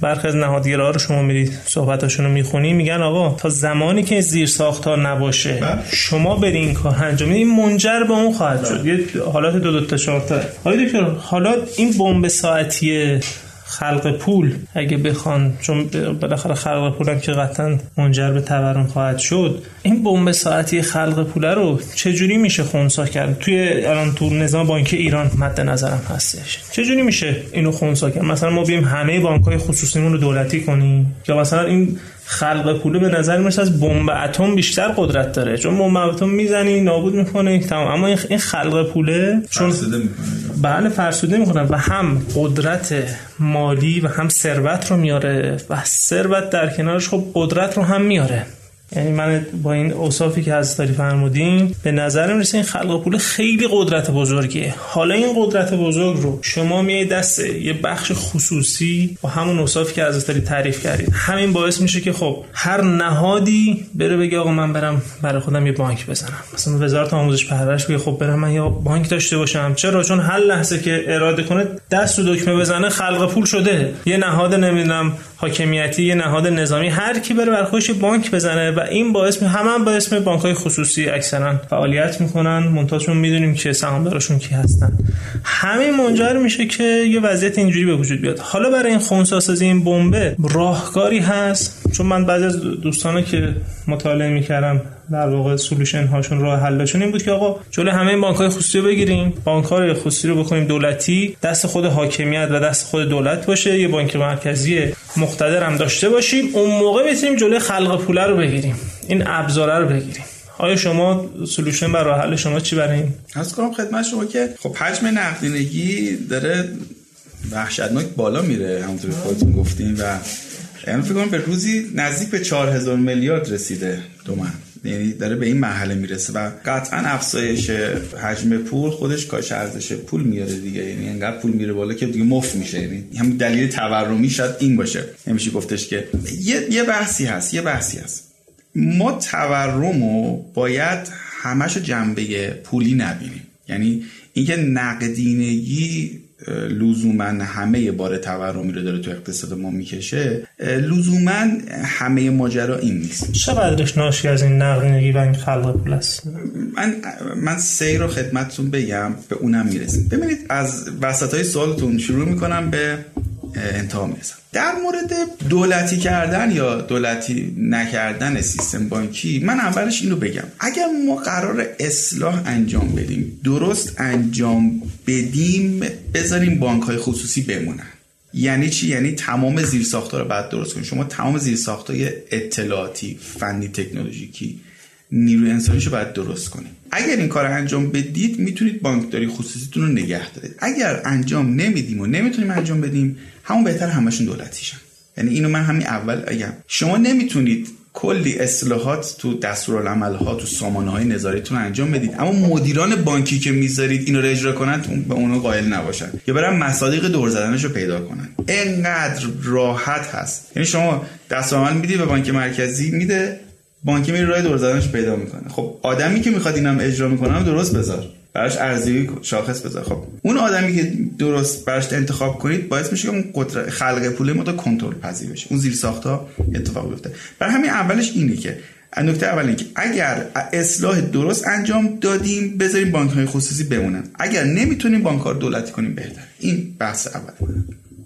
برخی از نهادگرا رو شما میرید صحبتاشون رو می‌خونی میگن آقا تا زمانی که زیر ساختار نباشه بله. شما برین این کار انجام این منجر به اون خواهد شد. یه حالات دو دو تا چهار تا. حالا این بمب ساعتی خلق پول. اگه بخوان چون بالاخره خلق پول هم که قطعا منجر به تورم خواهد شد. این بمب ساعتی خلق پول رو چجوری میشه خونسا کرد؟ توی الان تو نظام بانک ایران مد نظرم هستش. چجوری میشه اینو خونسا کرد؟ مثلا ما بیم همه بانک های خصوصیمون رو دولتی کنیم؟ یا مثلا این خلق پوله به نظر می‌رسه از بمب اتم بیشتر قدرت داره. چون بمب اتم می‌زنی نابود می‌کنه. تمام. اما این خلق پوله چون فرسوده بله فرسوده می‌کنه و هم قدرت مالی و هم ثروت رو میاره و ثروت در کنارش خب قدرت رو هم میاره. یعنی من با این اوصافی که از داری فرمودین به نظر می‌رسه این خلق پول خیلی قدرت بزرگیه. حالا این قدرت بزرگ رو شما میای دست یه بخش خصوصی با همون اوصافی که از داری تعریف کردید. همین باعث میشه که خب هر نهادی بره بگه آقا من برم برای خودم یه بانک بزنم. مثلا وزارت آموزش پرورش بگه خب برم من یا بانک داشته باشم. چرا؟ چون هر لحظه که اراده کنه دست رو دکمه بزنه خلق پول شده. یه نهاد نمی‌دونم حاکمیتی یه نهاد نظامی هر کی بره بر خودش بانک بزنه. و این باعث می همه هم با اسم بانک های خصوصی اکثرا فعالیت می‌کنن. منتهاشون می‌دونیم که سهامدارشون کی هستن. همین منجر میشه که یه وضعیت اینجوری به وجود بیاد. حالا برای این خونساسازی این بمبه راهکاری هست. چون من بعضی از دوستانه که مطالعه می‌کردم در واقع سولوشن هاشون راه حلشون این بود که آقا جلوی همه بانک های خصوصی رو بگیریم بانک های خصوصی رو بکنیم دولتی دست خود حاکمیت و دست خود دولت باشه یه بانک مرکزی مقتدر هم داشته باشیم اون موقع بتونیم جلوی خلق پوله رو بگیریم این ابزاره رو بگیریم. آیا شما سولوشن بر راه حل شما چی برای این؟ از کنم خدمت شما که خب حجم نقدینگی داره وحشتناک بالا میره همونطور خودتون گفتیم و یعنی فکر کنم به روزی نزدیک به 4000 میلیارد رسیده تومن یعنی داره به این مرحله می‌رسه و قطعا افزایش حجم پول خودش کاش ارزش پول میاره دیگه. یعنی انقدر پول میره بالا که دیگه مفت میشه. یعنی همین دلیل تورمی شاید این باشه. نمیشه گفتش که یه یه بحثی هست یه بحثی هست. ما تورم باید همش جنبه پولی نبینیم. یعنی اینکه نقدینگی لزوما همه بار تورمی رو داره تو اقتصاد ما می‌کشه لزوما همه ماجرا این نیست. چقدرش ناشی از این نقدینگی و این خلق پول است؟ من من سیر رو خدمتتون بگم به اونم می‌رسیم. ببینید از وسط های سوالتون شروع می‌کنم به انتها می‌رسم. در مورد دولتی کردن یا دولتی نکردن سیستم بانکی من اولش اینو بگم. اگر ما قرار اصلاح انجام بدیم درست انجام بدیم بذاریم بانک های خصوصی بمونن. یعنی چی؟ یعنی تمام زیرساختها رو بعد درست کنیم. شما تمام زیرساختهای اطلاعاتی فنی تکنولوژیکی نیروی انسانیشو باید درست کنیم. اگر این کار انجام بدید می‌تونید بانکداری خصوصیتون رو نگه دارید. اگر انجام نمیدیم و نمی‌تونیم انجام بدیم همون بهتر همشون دولتیشن. یعنی اینو من همین اول اگم شما نمی‌تونید کلی اصلاحات تو دستورالعمل ها تو سامانه های انجام بدید. اما مدیران بانکی که می‌ذارید اینو رو اجرا کنن به اونو قائل نباشن. یا برن مصادیق دور زدنش رو پیدا کنن. انقدر راحت هست. یعنی شما دستورالعمل میدی به بانک مرکزی میده. بانکی میره راه دور زدنش پیدا می‌کنه. خب آدمی که می‌خواد اینم اجرا می‌کنه درست بذار. براش ارزیابی شاخص بذار. خب اون آدمی که درست براش انتخاب کنید باعث میشه که اون قدرت خلق پول ما کنترل پذیر بشه. اون زیر ساختا اتفاق بیفته. برای همین اولش اینه که نکته اول اینه که اگر اصلاح درست انجام دادیم بذاریم بانک های خصوصی بمونن. اگر نمی‌تونیم بانک ها دولتی کنیم بهتر این بحث اول.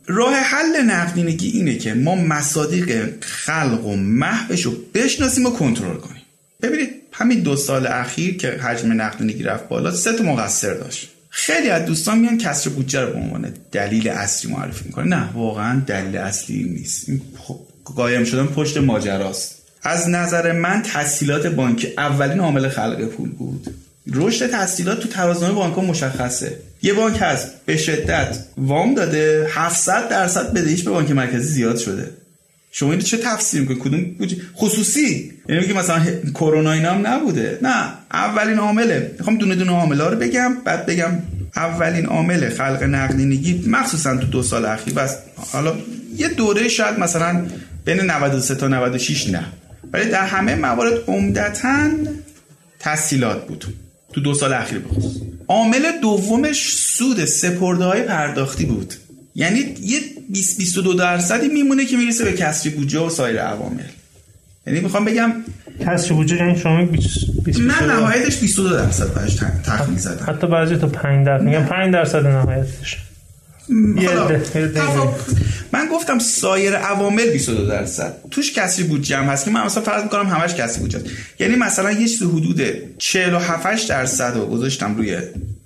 راه حل نقدینگی اینه که ما مصادیق خلق و محوش رو بشناسیم و کنترل کنیم. ببینید همین دو سال اخیر که حجم نقدینگی رفت بالا سه تا مقصر داشت. خیلی از دوستان میان کسر بودجه رو به عنوان دلیل اصلی معرفی می‌کنه نه واقعا دلیل اصلی نیست. خب قایم شدن پشت ماجراست. از نظر من تسهیلات بانکی اولین عامل خلق پول بود. رشد تسهیلات تو ترازنامه بانک مشخصه. یه بانک هست به شدت وام داده 700 درصد بدهیش به بانک مرکزی زیاد شده. شما اینو چه تفسیر می‌کنید کدوم خصوصی. یعنی میگه مثلا کرونا اینا هم نبوده. نه اولین عامله. می‌خوام دونه دونه عاملا رو بگم بعد بگم اولین عامل خلق نقدینگی مخصوصا تو دو سال اخیر. بس. حالا یه دوره شاید مثلا بین 93 تا 96 نه. ولی در همه موارد عمدتا تسهیلات بود. تو دو سال اخیر بخصوص. عامل دومش سود سپرده های پرداختی بود. یعنی یه 20 22 درصدی میمونه که می‌رسه به کسری بودجه و سایر عوامل. یعنی می‌خوام بگم کسری بودجه یعنی شما 20 من نهایتش 22 درصد بهش تخمین زدم. حتی بعضی تو 5 درصد میگم 5 درصد نهایتش. من گفتم سایر عوامل 22 درصد. توش کسری بودجه هم هست که من مثلا فرض می‌کنم همش کسری بودجه یعنی مثلا یه چیز حدود 47 درصد رو گذاشتم روی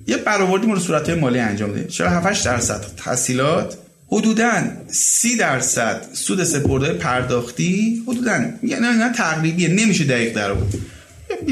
یه برآوردی رو صورت مالی انجام بدیم 47 درصد تحصیلات. حدودا 30 درصد سود سپرده پرداختی. حدودا. یعنی نه تقریبیه. نمیشه دقیق در بود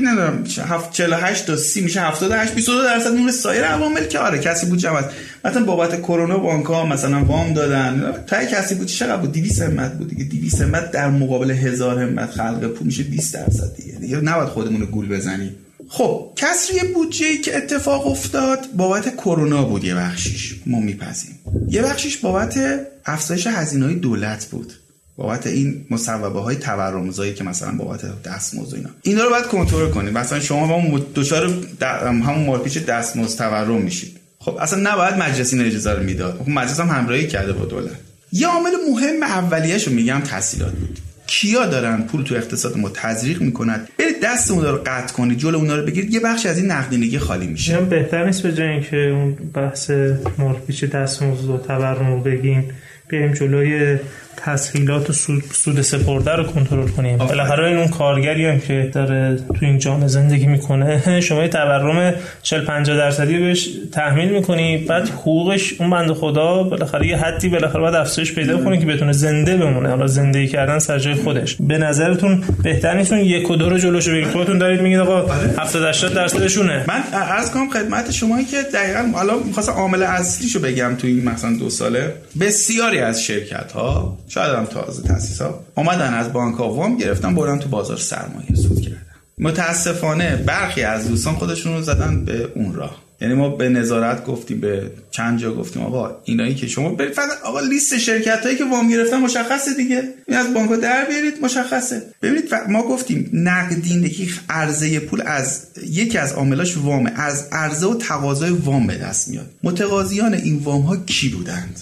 ندارم. 48 تا 30 میشه 78 22 درصد میمونه سایر عوامل که آره کسی بود جمع مثلا بابت کرونا بانک ها مثلا وام دادن. تا کسی بود چقدر بود؟ 200 همت بود دیگه. 200 همت در مقابل هزار همت خلق پول میشه. 20 درصد دیگه. دیگه نباید خودمون رو گول بزنیم. خب کسری بودجه ای که اتفاق افتاد بابت کرونا بود یه بخشیش. ما میپذیم. یه بخشیش بابت افزایش هزینه های دولت بود. بابت این مصوبه های تورمزایی که مثلا بابت دستمزد اینا. اینا رو باید کنترل کنید مثلا شما با دچار همون مارپیچ دستمزد تورم میشید. خب اصلا نباید مجلس این اجازه رو می‌داد. خب مجلس هم همراهی کرده با دولت. یه عامل مهم اولیه‌شو میگم تحصیلات بود. کیا دارن پول تو اقتصاد ما تزریق می‌کنن؟ برید دست اون رو قطع کنید جلو اونا رو بگیرید. یه بخش از این نقدینگی خالی میشه. بهتر نیست به جای اینکه اون بحث مارپیچ دستمزد و تورم رو بگیم بیایم جلوی تسهیلات سود, سود سپرده رو کنترل کنیم. بالاخره این اون کارگری هم که داره تو این جامعه زندگی می‌کنه شما یه تورم 40 50 درصدی بهش تحمیل می‌کنی بعد حقوقش اون بنده خدا بالاخره یه حدی بالاخره باید افزایش پیدا کنه که بتونه زنده بمونه. حالا زندگی کردن سر جای خودش. به نظرتون بهتر نیست اون یک و دو رو جلوش بگیرید؟ خودتون دارید میگید آقا 70 80 درصدشونه. من عرض کنم خدمت شما که دقیقاً حالا می‌خواستم عامل اصلیشو بگم تو این مثلا دو ساله. بسیاری از شرکت ها شاید هم تازه تاسیس ها اومدن از بانک ها وام گرفتن بردن تو بازار سرمایه سود کردن. متاسفانه برخی از دوستان خودشون رو زدن به اون راه. یعنی ما به نظارت گفتیم به چند جا گفتیم آقا اینایی که شما برید فقط آقا لیست شرکت هایی که وام گرفتن مشخصه دیگه. این از بانک در بیارید مشخصه. ببینید ما گفتیم نقدینگی عرضه پول از یکی از عاملاش وامه. از عرضه و تقاضای وام به دست میاد. متقاضیان این وام ها کی بودند؟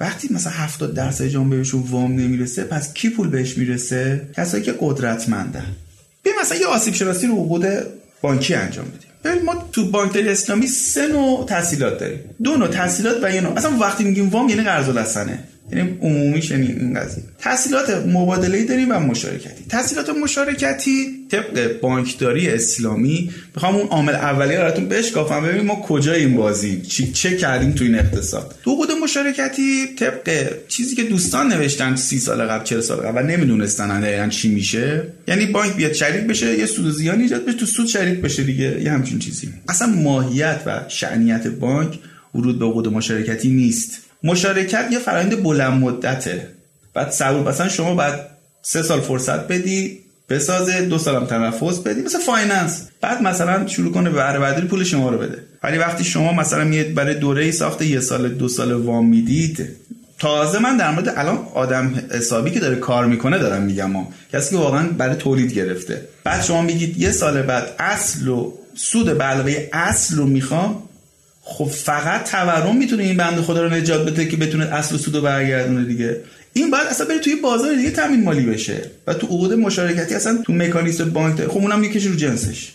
وقتی مثلا 70 درصد جامعه بهشون وام نمی‌رسه پس کی پول بهش می‌رسه؟ کسایی که قدرتمندن. بیا مثلا یه آسیب شناسی رو عقود بانکی انجام بدیم. ببین ما تو بانکداری اسلامی سه نوع تحصیلات داریم. دو نوع تحصیلات و یه نوع. اصلا وقتی میگیم وام یعنی قرض الحسنه یعنی عمومی یعنی این قضیه. تحصیلات مبادله داریم و مشارکتی. تحصیلات مشارکتی طبق بانکداری اسلامی می‌خوام اون عامل اولیه براتون بشکافم. ببینیم ما کجاییم بازی؟ چی چه کردیم تو این اقتصاد؟ بود مشارکتی طبق چیزی که دوستان نوشتن سی سال قبل 40 سال قبل و نمی‌دونستن دقیقاً چی میشه. یعنی بانک بیاد شریک بشه یه سود و زیان ایجاد بشه تو سود شریک بشه دیگه. یه همچین چیزی. اصلا ماهیت و شأنیت بانک ورود به عقود مشارکتی نیست. مشارکت یه فرآیند بلند مدته. باید صبور مثلا شما باید سه سال فرصت بدی بسازه دو سالم تنفس بدی مثل finance. بعد مثلا شروع کنه به بهره برداری پول شما رو بده. ولی وقتی شما مثلا میاد برای دوره ساخت یه سال دو سال وام می‌دید تازه من در مورد الان آدم حسابی که داره کار می‌کنه دارم میگم ما کسی که واقعا برای تولید گرفته. بعد شما میگید یه سال بعد اصل و سود به علاوه اصل رو می‌خوام خب فقط تورم می‌تونه این بنده خدا رو نجات بده که بتونه اصل سودو برگردونه دیگه. این باید اصلا بره توی بازار دیگه تامین مالی بشه و تو عقود مشارکتی اصلا تو مکانیزم بانک خب اونم می‌کشه رو جنسش.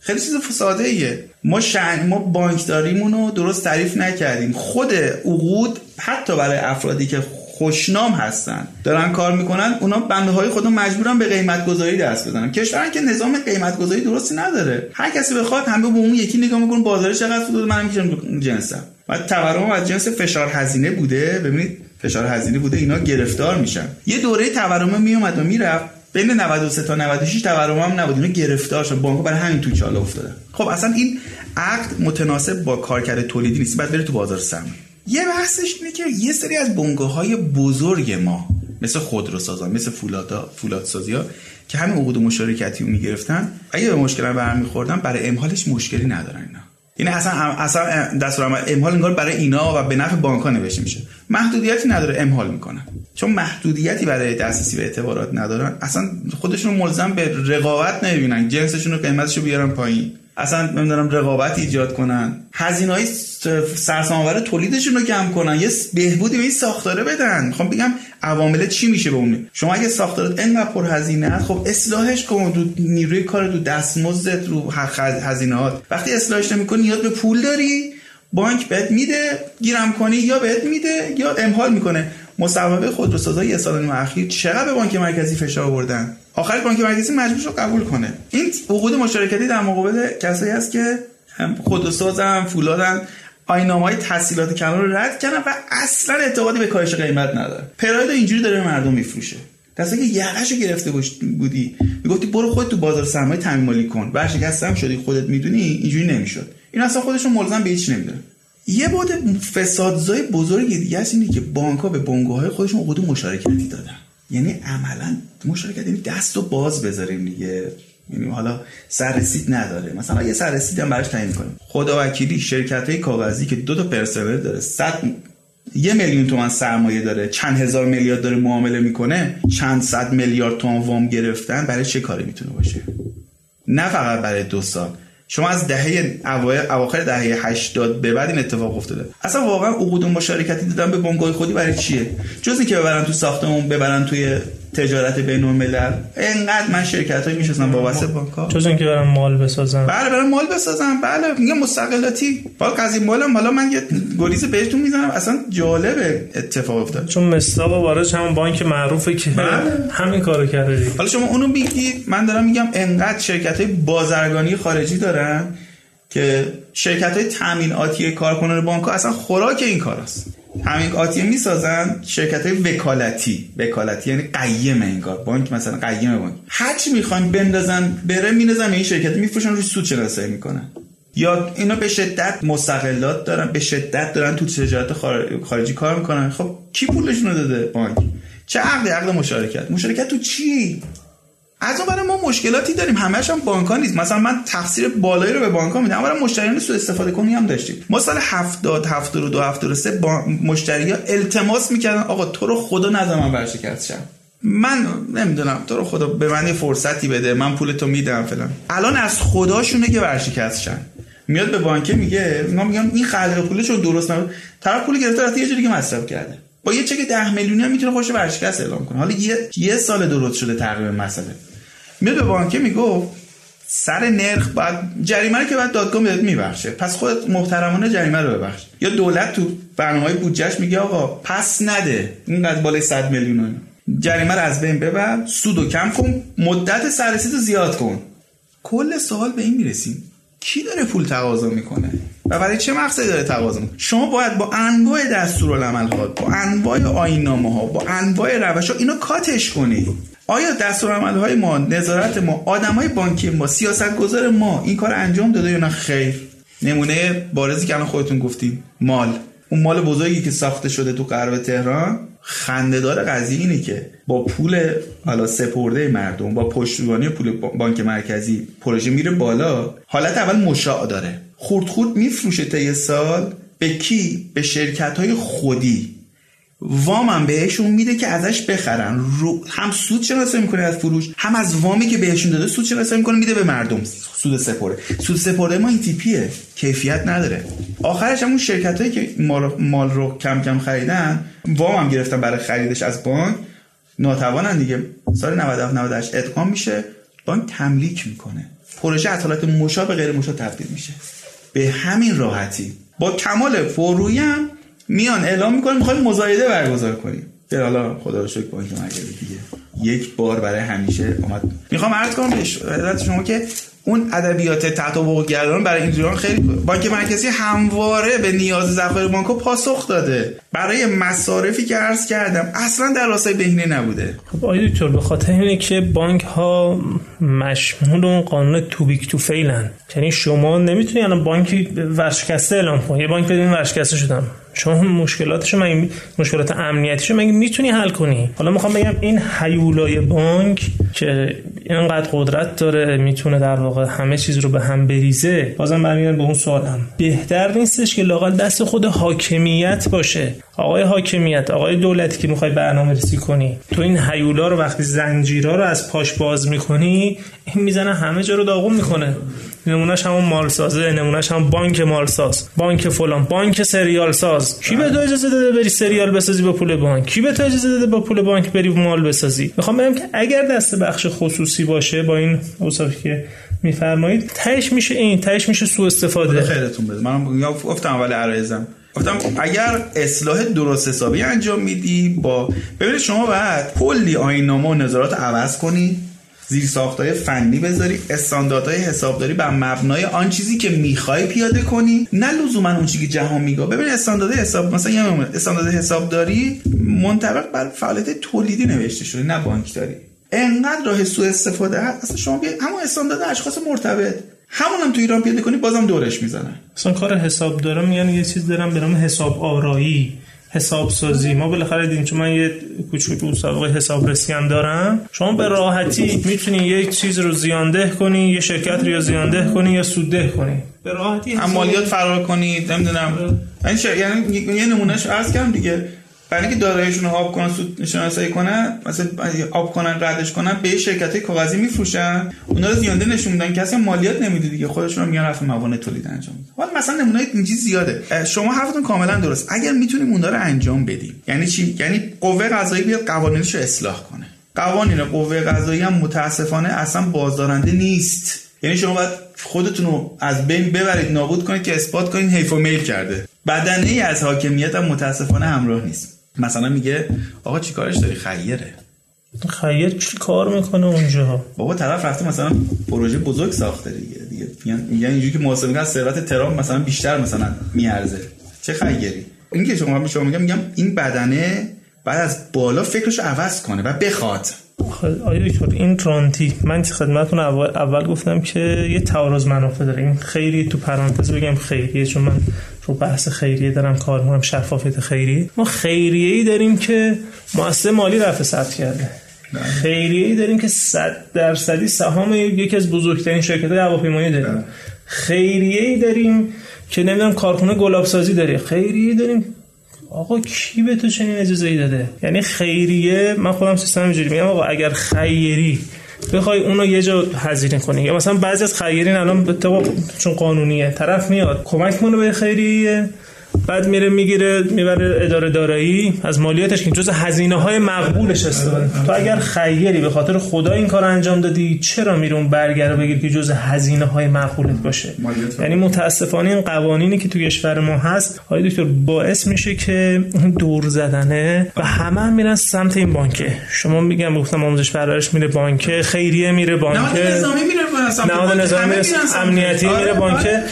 خیلی چیز ساده ایه ما شن... ما بانکداریمون رو درست تعریف نکردیم. خود عقود حتی برای افرادی که خوشنام هستن. دارن کار می‌کنن اونا بنده های خودم مجبورن به قیمت گذاری دست بزنن. کشورن که نظام قیمت گذاری درستی نداره. هر کسی بخواد همه به اون یکی نگاه می‌کنه بازار چقدر سود منم میشم جنسم و تورم از جنس فشار هزینه بوده. ببینید فشار هزینه بوده اینا گرفتار میشن. یه دوره تورم میومد و می‌رفت. بین 93 تا 96 تورم هم نبود. اینا گرفتار شد. بانک برای همین تو چاله افتاده خب اصلا این عقد متناسب با کارکرد تولیدی نیست. بعد بره تو بازار سرمایه یه بحثش اینه که یه سری از بنگاه بزرگ ما مثل خودروسازان مثل فولادا فولادسازی ها که همین عقود مشارکتی رو می‌گرفتن اگه به مشکل برمیخوردن برای امحالش مشکلی ندارن اینا. این اصلا اصلا دستور امحال انگار برای اینا و به نفع بانک ها نوشته میشه. محدودیتی نداره امحال می‌کنن. چون محدودیتی برای دسترسی به اعتبارات ندارن. اصلا خودشون ملزم به رقابت نمی‌بینن. جنسشون رو قیمتش رو بیارن پایین. اصلا نمی‌دونم رقابت ایجاد کنن. هزینه های سرسام‌آور تولیدشون رو کم کنن. یه بهبودی به این ساختاره بدن. می‌خوام بگم عوامل چی میشه به اون شما اگه ساختارت انقدر پر هزینه خب اصلاحش کن. دو نیروی کار دو دستمزدت رو هزینهات وقتی اصلاحش نمی‌کنی یاد به پول داری. بانک بهت میده گیرم کنی یا بهت میده یا امحال می‌کنه. مصوبه خودروسازا یه سال و اخیر چقدر به بانک مرکزی فشار آوردن؟ آخر بانک مرکزی مجبور شد قبول کنه. این عقود مشارکتی در مقابل کسایی هست که خودروسازن فولادن های تحصیلات کلان رو رد کردن و اصلا اعتقادی به کاهش قیمت نداره پراید اینجوری داره مردم میفروشه. دسته که یقهشو گرفته بودی. می‌گفتی برو خود تو بازار سرمایه مالی کن. ورشکستم شدی. خودت می‌دونی اینجوری نمی‌شد. این اصلا خودشون ملزم به هیچ نمی‌دونه یه بود فسادزای بزرگی دیگه است اینه که بانک ها به بنگاه خودشون عقود مشارکتی دادن. یعنی عملا مشارکت یعنی دست و باز بذاریم دیگه. یعنی حالا سررسید نداره. مثلا یه سررسید هم براش تعیین کنیم خدا وکیلی شرکت های کاغذی که دو تا پرسنل داره صد یه میلیون تومن سرمایه داره چند هزار میلیارد داره معامله می‌کنه چند صد میلیارد تومن وام گرفتن برای چه کاری می‌تونه باشه؟ نه فقط برای دو سال. شما از دهه اواخر دهه 80 به بعد این اتفاق افتاده. اصلا واقعا عقود مشارکتی دادن به بنگاه خودی برای چیه؟ جز اینکه ببرن تو ساختمون ببرن توی تجارت بین الملل. اینقدر من شرکت هایی می‌شناسم واسه بانک ها جز اینکه برن مال بسازن. بله برن مال بسازن بله میگه مستقلاتی. بالا قضیه مالم حالا من یه گریز بهتون می‌زنم. اصلا جالبه اتفاق افتاد. چون مستاق وارد همون بانک معروفه که بله. همین کارو کرده حالا شما اونو بگید من دارم میگم انقدر شرکت های بازرگانی خارجی دارن که شرکت های تامیناتی کارکنان بانک ها اصلا خوراک این کار است همین آتیه می‌سازن شرکت های وکالتی. وکالتی یعنی قیم انگار. بانک مثلا قیم بانک. هرچی می‌خوایم بندازن بره میندازن این شرکت میفروشن روی سود شناسایی می‌کنن. یا اینا به شدت مستقلات دارن به شدت دارن تو تجارت خارجی کار می‌کنن. خب کی پولشون داده بانک؟ چه عقد عقد مشارکت؟ مشارکت تو چی؟ از اون برای ما مشکلاتی داریم. همش هم نیست. مثلا من تقصیر بالایی رو به بانک ها میدم برای مشتریان سو استفاده کنی هم داشتیم. ما سال 70 72 73 با مشتری ها التماس می‌کردن. آقا تو رو خدا نذار من ورشکست شم. من نمی‌دونم. تو رو خدا به من فرصتی بده. من پول تو میدم فلان. الان از خداشونه که ورشکست شن میاد به بانک میگه ما میگم این خلق پولشون درست نبود. طرف پول گرفته رفته یه جوری که مصرف کرده. با یه چک 10 میلیونی هم می‌تونه خوش ورشکست اعلام کنه. حالا یه یه سال درست شده تقریبا مسئله. میاد به بانک می‌گفت سر نرخ بعد جریمه رو که بعد دادگاه بهت میبخشه. پس خودت محترمانه جریمه رو ببخش. یا دولت تو برنامه بودجهش میگه آقا پس نده. اینقدر بالای 100 میلیون جریمه رو از بین ببر سود کم کن مدت سررسید رو زیاد کن. کل سوال به این می‌رسیم. کی داره پول تقاضا می‌کنه؟ و برای چه مقصدی داره تقاضا می‌کنه؟ شما باید با انواع دستورالعمل ها با انواع آیین‌نامه ها با انواع روش ها اینو کاتش کنید آیا دستورالعمل های ما نظارت ما آدمای بانکی ما سیاستگزار ما این کار انجام داده یا نه؟ خیر. نمونه بارزی که الان خودتون گفتیم مال. اون مال بزرگی که ساخته شده تو غرب تهران خندهدار قضیه اینه که با پول حالا سپرده مردم با پشتیبانی پول بانک مرکزی پروژه میره بالا حالت اول مشاع داره. خورد خورد میفروشه تا یه سال. به کی؟ به شرکت های خودی. وامم بهشون میده که ازش بخرن. رو هم سود شناسایی می‌کنه از فروش هم از وامی که بهشون داده سود شناسایی می‌کنه میده به مردم. سود سپرده سود سپرده ما این تیپیه کیفیت نداره. آخرش هم اون شرکت هایی که مال رو کم کم خریدن وام هم گرفتن برای خریدش از بانک. ناتوانن دیگه. سال 97 98 ادغام میشه. بانک تملیک می‌کنه. پروژه از حالت مشا به غیر مشا تبدیل میشه. به همین راحتی. با کمال فرویی هم میان اعلام می‌کنن می‌خوایم مزایده برگزار کنیم در حالا خدا رو شکر بانک مرکزی دیگه یک بار برای همیشه اومد. می‌خوام عرض کنم به شما که اون ادبیات تطابق گردان برای این خیلی بانک مرکزی همواره به نیاز ذخایر بانکو پاسخ داده. برای مصارفی که عرض کردم اصلا در راستای بهینه نبوده. خب آقای دکتر به خاطر اینه که بانک ها مشمول اون قانون تو بیک تو فیلن. یعنی شما نمی‌تونی الان بانکی ورشکسته اعلام کنی. یه بانک بدون ورشکسته شدم. شما مشکلاتشو مگه مشکلات امنیتیشو مگه می‌تونی حل کنی؟ حالا می‌خوام بگم این حیولای بانک که اینقدر قدرت داره می‌تونه در واقع همه چیز رو به هم بریزه بازم برمیگردم به اون سوالم. بهتر نیستش که لاقل دست خود حاکمیت باشه. آقای حاکمیت آقای دولتی که می‌خوای برنامه کنی تو این حیولا رو وقتی زنجیرها رو از پاش باز می‌کنی این می‌زنه همه جا رو داغون می‌کنه. نمونهش همون مالسازه نمونهش هم بانک مالساز. بانک فلان بانک سریال ساز. کی به تو اجازه داده بری سریال بسازی با پول بانک؟ کی به تو اجازه داده با پول بانک بری مال بسازی؟ می‌خوام بگم که اگر دست بخش خصوصی باشه با این اوصافی که میفرمایید تهش میشه این تهش میشه سوء استفاده. خیرتون بده. من گفتم اول عرایزم. گفتم اگر اصلاح درست حسابی انجام میدی با ببینید شما باید کلی آینامه و نظارات عوض کنی زیر ساختای فنی بذاری استانداردهای حسابداری بر مبنای آن چیزی که می‌خوای پیاده کنی. نه لزوما اون چیزی که جهان میگه. ببین استاندارد حساب مثلا یه استاندارد حسابداری منطبق بر فعالیت تولیدی نوشته شده نه بانکداری. انقدر راه سوء استفاده هست. اصلا شما همون استاندارد اشخاص مرتبط. همون هم تو ایران پیاده کنی بازم دورش می‌زنه. اصلا کار حساب دارم میگن یه چیز دارم به نام حساب آرایی حساب سازی. ما بالاخره دیدیم چون من یه کوچولو سابقه حسابرسی هم دارم. شما به راحتی می‌تونی یک چیز رو زیانده کنی یه شرکت رو یا زیانده کنی یا سودده کنی. به راحتی مالیات فرار کنی نمی‌دونم. یعنی یه نمونهش عرض کردم دیگه. برای اینکه داراییشون آب کنن سود شناسایی کنن مثلا آب کنن قدش کنن به شرکت های کاغذی میفروشن. اونا رو زیانده نشون میدن. کسی مالیات نمیده دیگه. خودشون رو میگن رفع موانع تولید انجام میدن حالا مثلا نمونه اینجی زیاده. شما حرفتون کاملا درست. اگر می‌تونیم اونا رو انجام بدیم یعنی چی؟ یعنی قوه قضایی بیاد قوانینش رو اصلاح کنه. قوانین قوه قضایی هم متاسفانه اصلا بازدارنده نیست. یعنی شما باید خودتون رو از بین ببرید نابود کنید که اثبات کنید حیف و میل کرده. بدنه ای از حاکمیت هم متاسفانه همراه نیست. مثلا میگه آقا چی کارش داری؟ خیره. خیر چی کار می‌کنه اونجا؟ بابا طرف رفته مثلا پروژه بزرگ ساخته دیگه دیگه میگن اینجوری که محاسبه میگن ثروت ترام مثلا بیشتر مثلا میارزه. چه خیری؟ این که شما شما میگم میگم این بدنه بعد از بالا فکرش عوض کنه و بخواد. آیا دکتر این ترانتی من خدمتتون اول, اول گفتم که یه تعارض منافع داره. این خیلی تو پرانتز بگم خیریه چون من رو بحث خیریه دارم کار می‌کنم شفافیت خیریه. ما خیریه ای داریم که مؤسسه مالی رفع ثبت کرده. بله. خیریه ای داریم که صد درصدی سهام یکی از بزرگترین شرکت هواپیمایی داریم. بله. خیریه ای داریم که نمی‌دونم کارخونه گلاب سازی داره. خیریه داریم آقا کی به تو چنین اجازه ای داده؟ یعنی خیریه؟ من خودم سیستم اینجوری میگم آقا اگر خیری بخوای اونو یه جا هزینه کنی. یا مثلا بعضی از خیرین الان چون قانونیه طرف میاد کمک کنه به خیریه؟ بعد میره می‌گیره می‌بره اداره دارایی. از مالیاتش که جز هزینه های مقبولش استفاده تو اگر خیری به خاطر خدا این کار انجام دادی چرا میره اون برگره بگیر که جز هزینه های مقبولت باشه؟ یعنی متاسفانه این قوانینی که تو کشور ما هست آقای دکتر باعث میشه که دور زدنه و همه هم میرن سمت این بانکه. شما میگم گفتم آموزش پرورش میره بانکه خیریه میره بانکه. نظامی میره نظامی میره امنیتی میره بانکه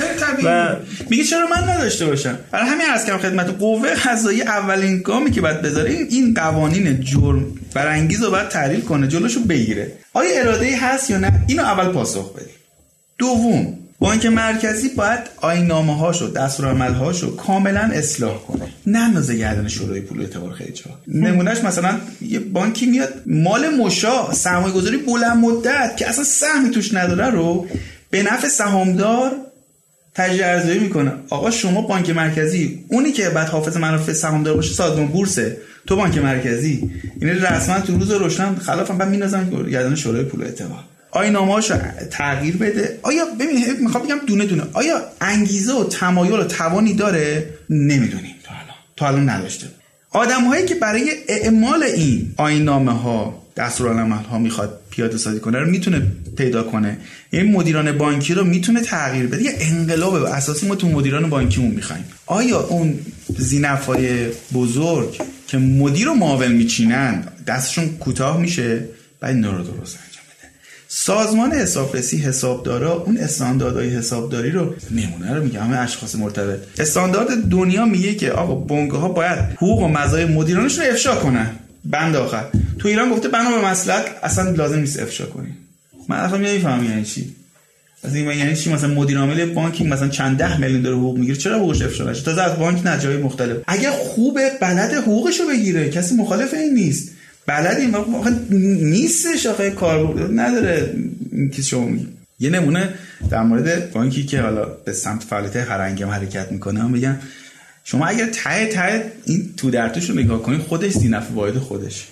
و میگه چرا من نداشته باشم؟ همین عرض کردم خدمت قوه قضایی اولین گامی که باید بذاره این این قوانین جرم برانگیز رو باید تحلیل کنه جلوشو بگیره. آیا اراده هست یا نه؟ اینو اول پاسخ بدیم. دوم بانک مرکزی باید آینامه هاشو دستورالعمل هاشو کاملا اصلاح کنه. نه گردن شورای پول اعتبار خیلی جا نمونهش مثلا یه بانکی میاد مال مشا سرمایه گذاری بلند مدت که اصلا سهمی توش نداره رو به نفع سهامدار تجزیه می‌کنه. آقا شما بانک مرکزی اونی که بعد حافظ منافع سهامدار باشه سازمان بورسه. تو بانک مرکزی. این رسما تو روز روشن خلافم بعد مینازن گردن شورای پول اعتبار آینامه‌هاشو تغییر بده؟ آیا ببین می‌خوام بگم دونه دونه. آیا انگیزه و تمایل و توانی داره؟ نمی‌دونیم تا الان. تا الان نداشته. آدم هایی که برای اعمال این آینامه ها دستورالعمل ها می‌خواد پیاده سازی کنه رو می‌تونه پیدا کنه. این مدیران بانکی رو می‌تونه تغییر بده. یه انقلاب اساسی ما تو مدیران بانکیمون می‌خوایم. آیا اون زینفای بزرگ که مدیر و معاون میچینن دستشون کوتاه میشه؟ بعد اینا رو درست سازمان حسابرسی حسابدارا اون استانداردهای حسابداری رو نمونه رو میگه. همه اشخاص مرتبط. استاندارد دنیا میگه که آقا بانک ها باید حقوق و مزایای مدیرانشون رو افشا کنن. بند آخر. تو ایران گفته بنا به مسلک اصلا لازم نیست افشا کنی. من اصلا نمی‌فهمم یعنی چی. از این یعنی چی؟ مثلا مدیر عامل بانکی مثلا چند ده میلیون داره حقوق می‌گیره چرا حقوقش افشا نشه؟ تازه از بانک نه مختلف. اگه خوبه بلد حقوقشو بگیره. کسی مخالف این نیست. بلدیم آخه نیستش آخه کار نداره که شما یه نمونه در مورد بانکی که حالا به سمت فعالیت هرنگم حرکت می‌کنه هم بگم. شما اگر ته ته این تو در رو نگاه کنید خودش زینف واحد خودش.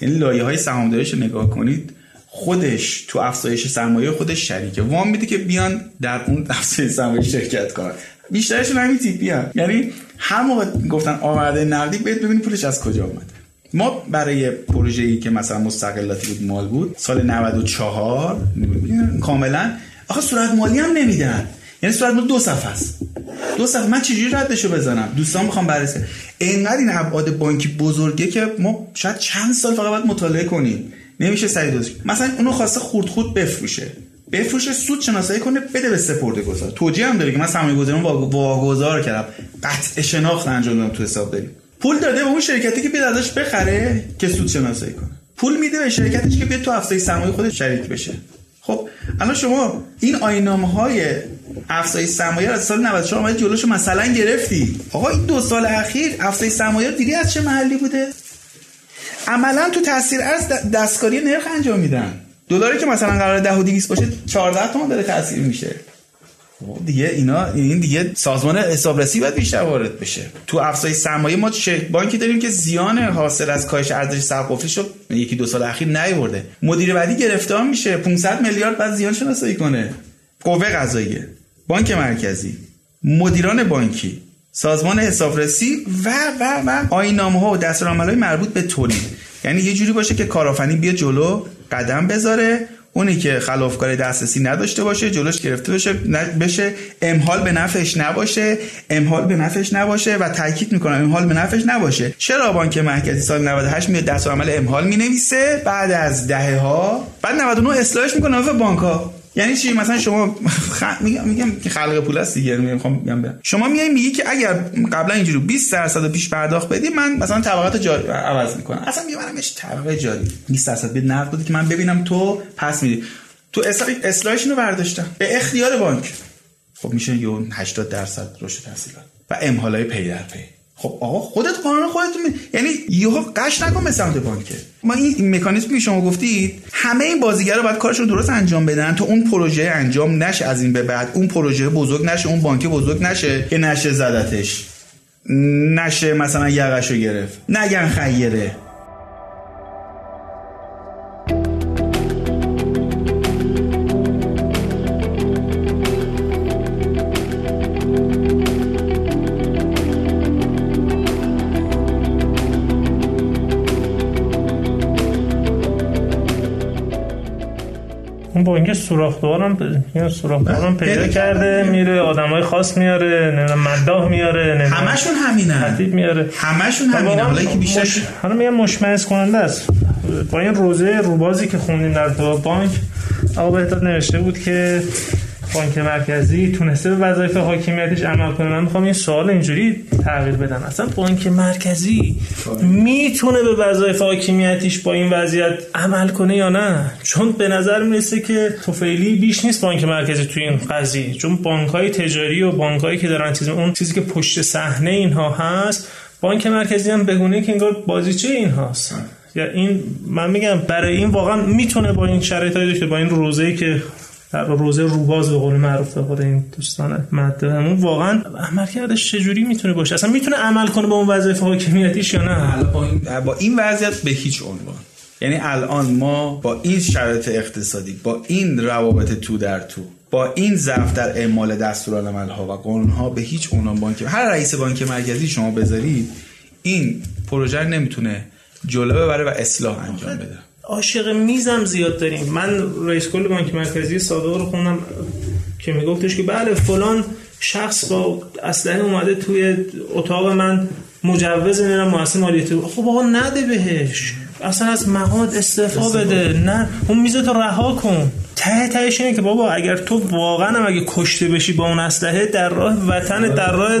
یعنی لایه های سهامداریش رو نگاه کنید خودش تو افزایش سرمایه خودش شریکه. وام میده که بیان در اون افزایش سرمایه شرکت کنن. بیشترشون همین تیپی هم. یعنی هم موقع گفتن آمده نقدی بهت ببینید پولش از کجا اومد. ما برای پروژه ای که مثلا مستقلاتی بود مال بود سال 94 کاملا آخه صورت مالی هم نمیدن. یعنی صورت دو صفحه است. دو صفحه. من چجوری ردشو بزنم؟ دوستان می‌خوام بررسی. اینقدر این ابعاد بانکی بزرگه که ما شاید چند سال فقط باید مطالعه کنیم. نمیشه سعی دوست. مثلا اونو خواسته خورد خورد بفروشه. بفروشه سود شناسایی کنه بده به سپرده گذار. توجیه هم داره که من سرمایه گذارم واگذار کردم. قطع شناخت انجام دادم تو حساب داریم. پول داده به اون شرکتی که بیاد ازش بخره که سود شناسایی کنه. پول میده به شرکتش که بیاد تو افزایش سرمایه خودش شریک بشه. خب الان شما این آینامه های افزایش سرمایه از سال 94 اومدی جلوش مثلا گرفتی. آقا این دو سال اخیر افزایش سرمایه دیدی از چه محلی بوده؟ عملا تو تاثیر ارز دستکاری نرخ انجام میدن. دلاری که مثلا قرار 10 و 200 باشه 14 تومن داره تاثیر میشه. خب دیگه اینا این دیگه سازمان حسابرسی باید بیشتر وارد بشه. تو افزایش سرمایه ما بانکی داریم که زیان حاصل از کاهش ارزش سرقفلی شد یکی دو سال اخیر نیورده. مدیر بعدی گرفتار میشه. 500 میلیارد بعد زیان شناسایی کنه. قوه قضاییه. بانک مرکزی مدیران بانکی سازمان حسابرسی و و و آینامه ها و دستورالعمل‌های مربوط به تولید. یعنی یه جوری باشه که کارآفرینی بیا جلو قدم بذاره اونی که خلافکار دسترسی نداشته باشه جلوش گرفته بشه بشه. امحال به نفعش نباشه امحال به نفعش نباشه و تاکید می‌کنم امحال به نفعش نباشه. چرا بانک مرکزی سال 98 میاد دستور عمل امحال می‌نویسه؟ بعد از دهه ها بعد 99 اصلاحش می‌کنه به بانک ها یعنی چی؟ مثلا شما خ... میگم میگم که خلق پول است دیگه می‌خوام میگم برم شما میای میگی که اگر قبلا اینجوری 20 درصد پیش پرداخت بدی من مثلا طبقات جاری عوض می‌کنم. اصلا میگم منمش طبقه جاری. 20 درصد بد نقد بده که من ببینم تو پس میدی تو اصلاحش رو برداشتم. به اختیار بانک. خب میشه یه 80 درصد رشد تحصیلات. و امحالای پی در پی. خب آقا خودت قانون خودت می... یعنی یهو قش نکن به سمت بانکه ما این مکانیزمی که شما گفتید همه این بازیگرا باید کارشون درست انجام بدن تا اون پروژه انجام نشه از این به بعد. اون پروژه بزرگ نشه اون بانک بزرگ نشه که نشه زدتش. نشه مثلا یقشو گرفت. نگن خیره. اون بانک سوراخ‌دارم یعنی سوراخ‌دارم پیدا کرده میره آدمای خاص میاره نمی‌دونم مداح میاره همشون همینه خطیب میاره. همشون همینه حالا که بیشتر مش... حالا میگم مشمئز کننده است. با این روزه روبازی که خوندیم در بانک آقا بهتر نوشته بود که بانک مرکزی تونسته به وظایف حاکمیتش عمل کنه. من می‌خوام این سوال اینجوری تغییر بدم. اصلا بانک مرکزی می‌تونه به وظایف حاکمیتش با این وضعیت عمل کنه یا نه؟ چون به نظر می‌رسه که توفیلی بیش نیست بانک مرکزی توی این قضیه. چون بانک های تجاری و بانک هایی که دارن چیز اون چیزی که پشت صحنه اینها هست بانک مرکزی هم بگونه که انگار بازیچه این هاست. یا این من میگم برای این واقعا می‌تونه با این شرایط داشته با این روزه که روزه روباز به قول معروف خود این دوستان مدهمون واقعا عمل کردش چجوری می‌تونه باشه؟ اصلا می‌تونه عمل کنه به اون وظایف حاکمیتیش یا نه؟ با این, با این وضعیت به هیچ عنوان. یعنی الان ما با این شرایط اقتصادی با این روابط تو در تو با این ضعف در اعمال دستورالعمل ها و قانون ها به هیچ عنوان بانک هر رئیس بانک مرکزی شما بذارید این پروژه نمی‌تونه جلو ببره و اصلاح انجام بده. عاشق میزم زیاد داریم. من رئیس کل بانک مرکزی صادق رو خوندم که میگفتش که بله فلان شخص با اسلحه اومده توی اتاق من مجوز نمی‌دونم مؤسسه مالیاتی. خب آقا نده بهش. اصلا از مقامت استعفا بده. نه اون میز تو رها کن. ته تهش اینه که بابا اگر تو واقعا اگه کشته بشی با اون اسلحه در راه وطن در راه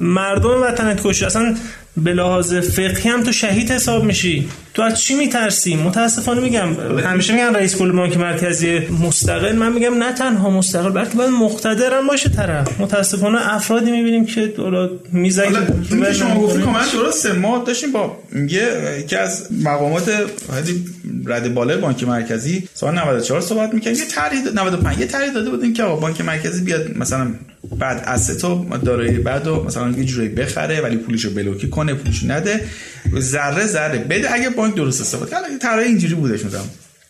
مردم وطنت کشته. اصلا به لحاظ فقهی هم تو شهید حساب میشی. تو از چی میترسی؟ متاسفانه میگم. همیشه میگن رئیس کل بانک مرکزی مستقل. من میگم نه تنها مستقل بلکه باید مقتدرم باشه طرف. متاسفانه افرادی می‌بینیم که دولا میزنگ شما گفتی کامنت درسته ما داشتیم با میگه که از مقامات رد بالای بانک مرکزی سال 94 صحبت می‌کنیم یه طرح 95 یه طرح داده بودیم که آقا بانک مرکزی بیاد مثلا بعد اسستو دارایی بعد و مثلا یه جوری بخره ولی پولشو بلوکی کنه پولشو نده. ذره ذره بده اگه بانک درست استفاده کنه طرح اینجوری بودش مثلا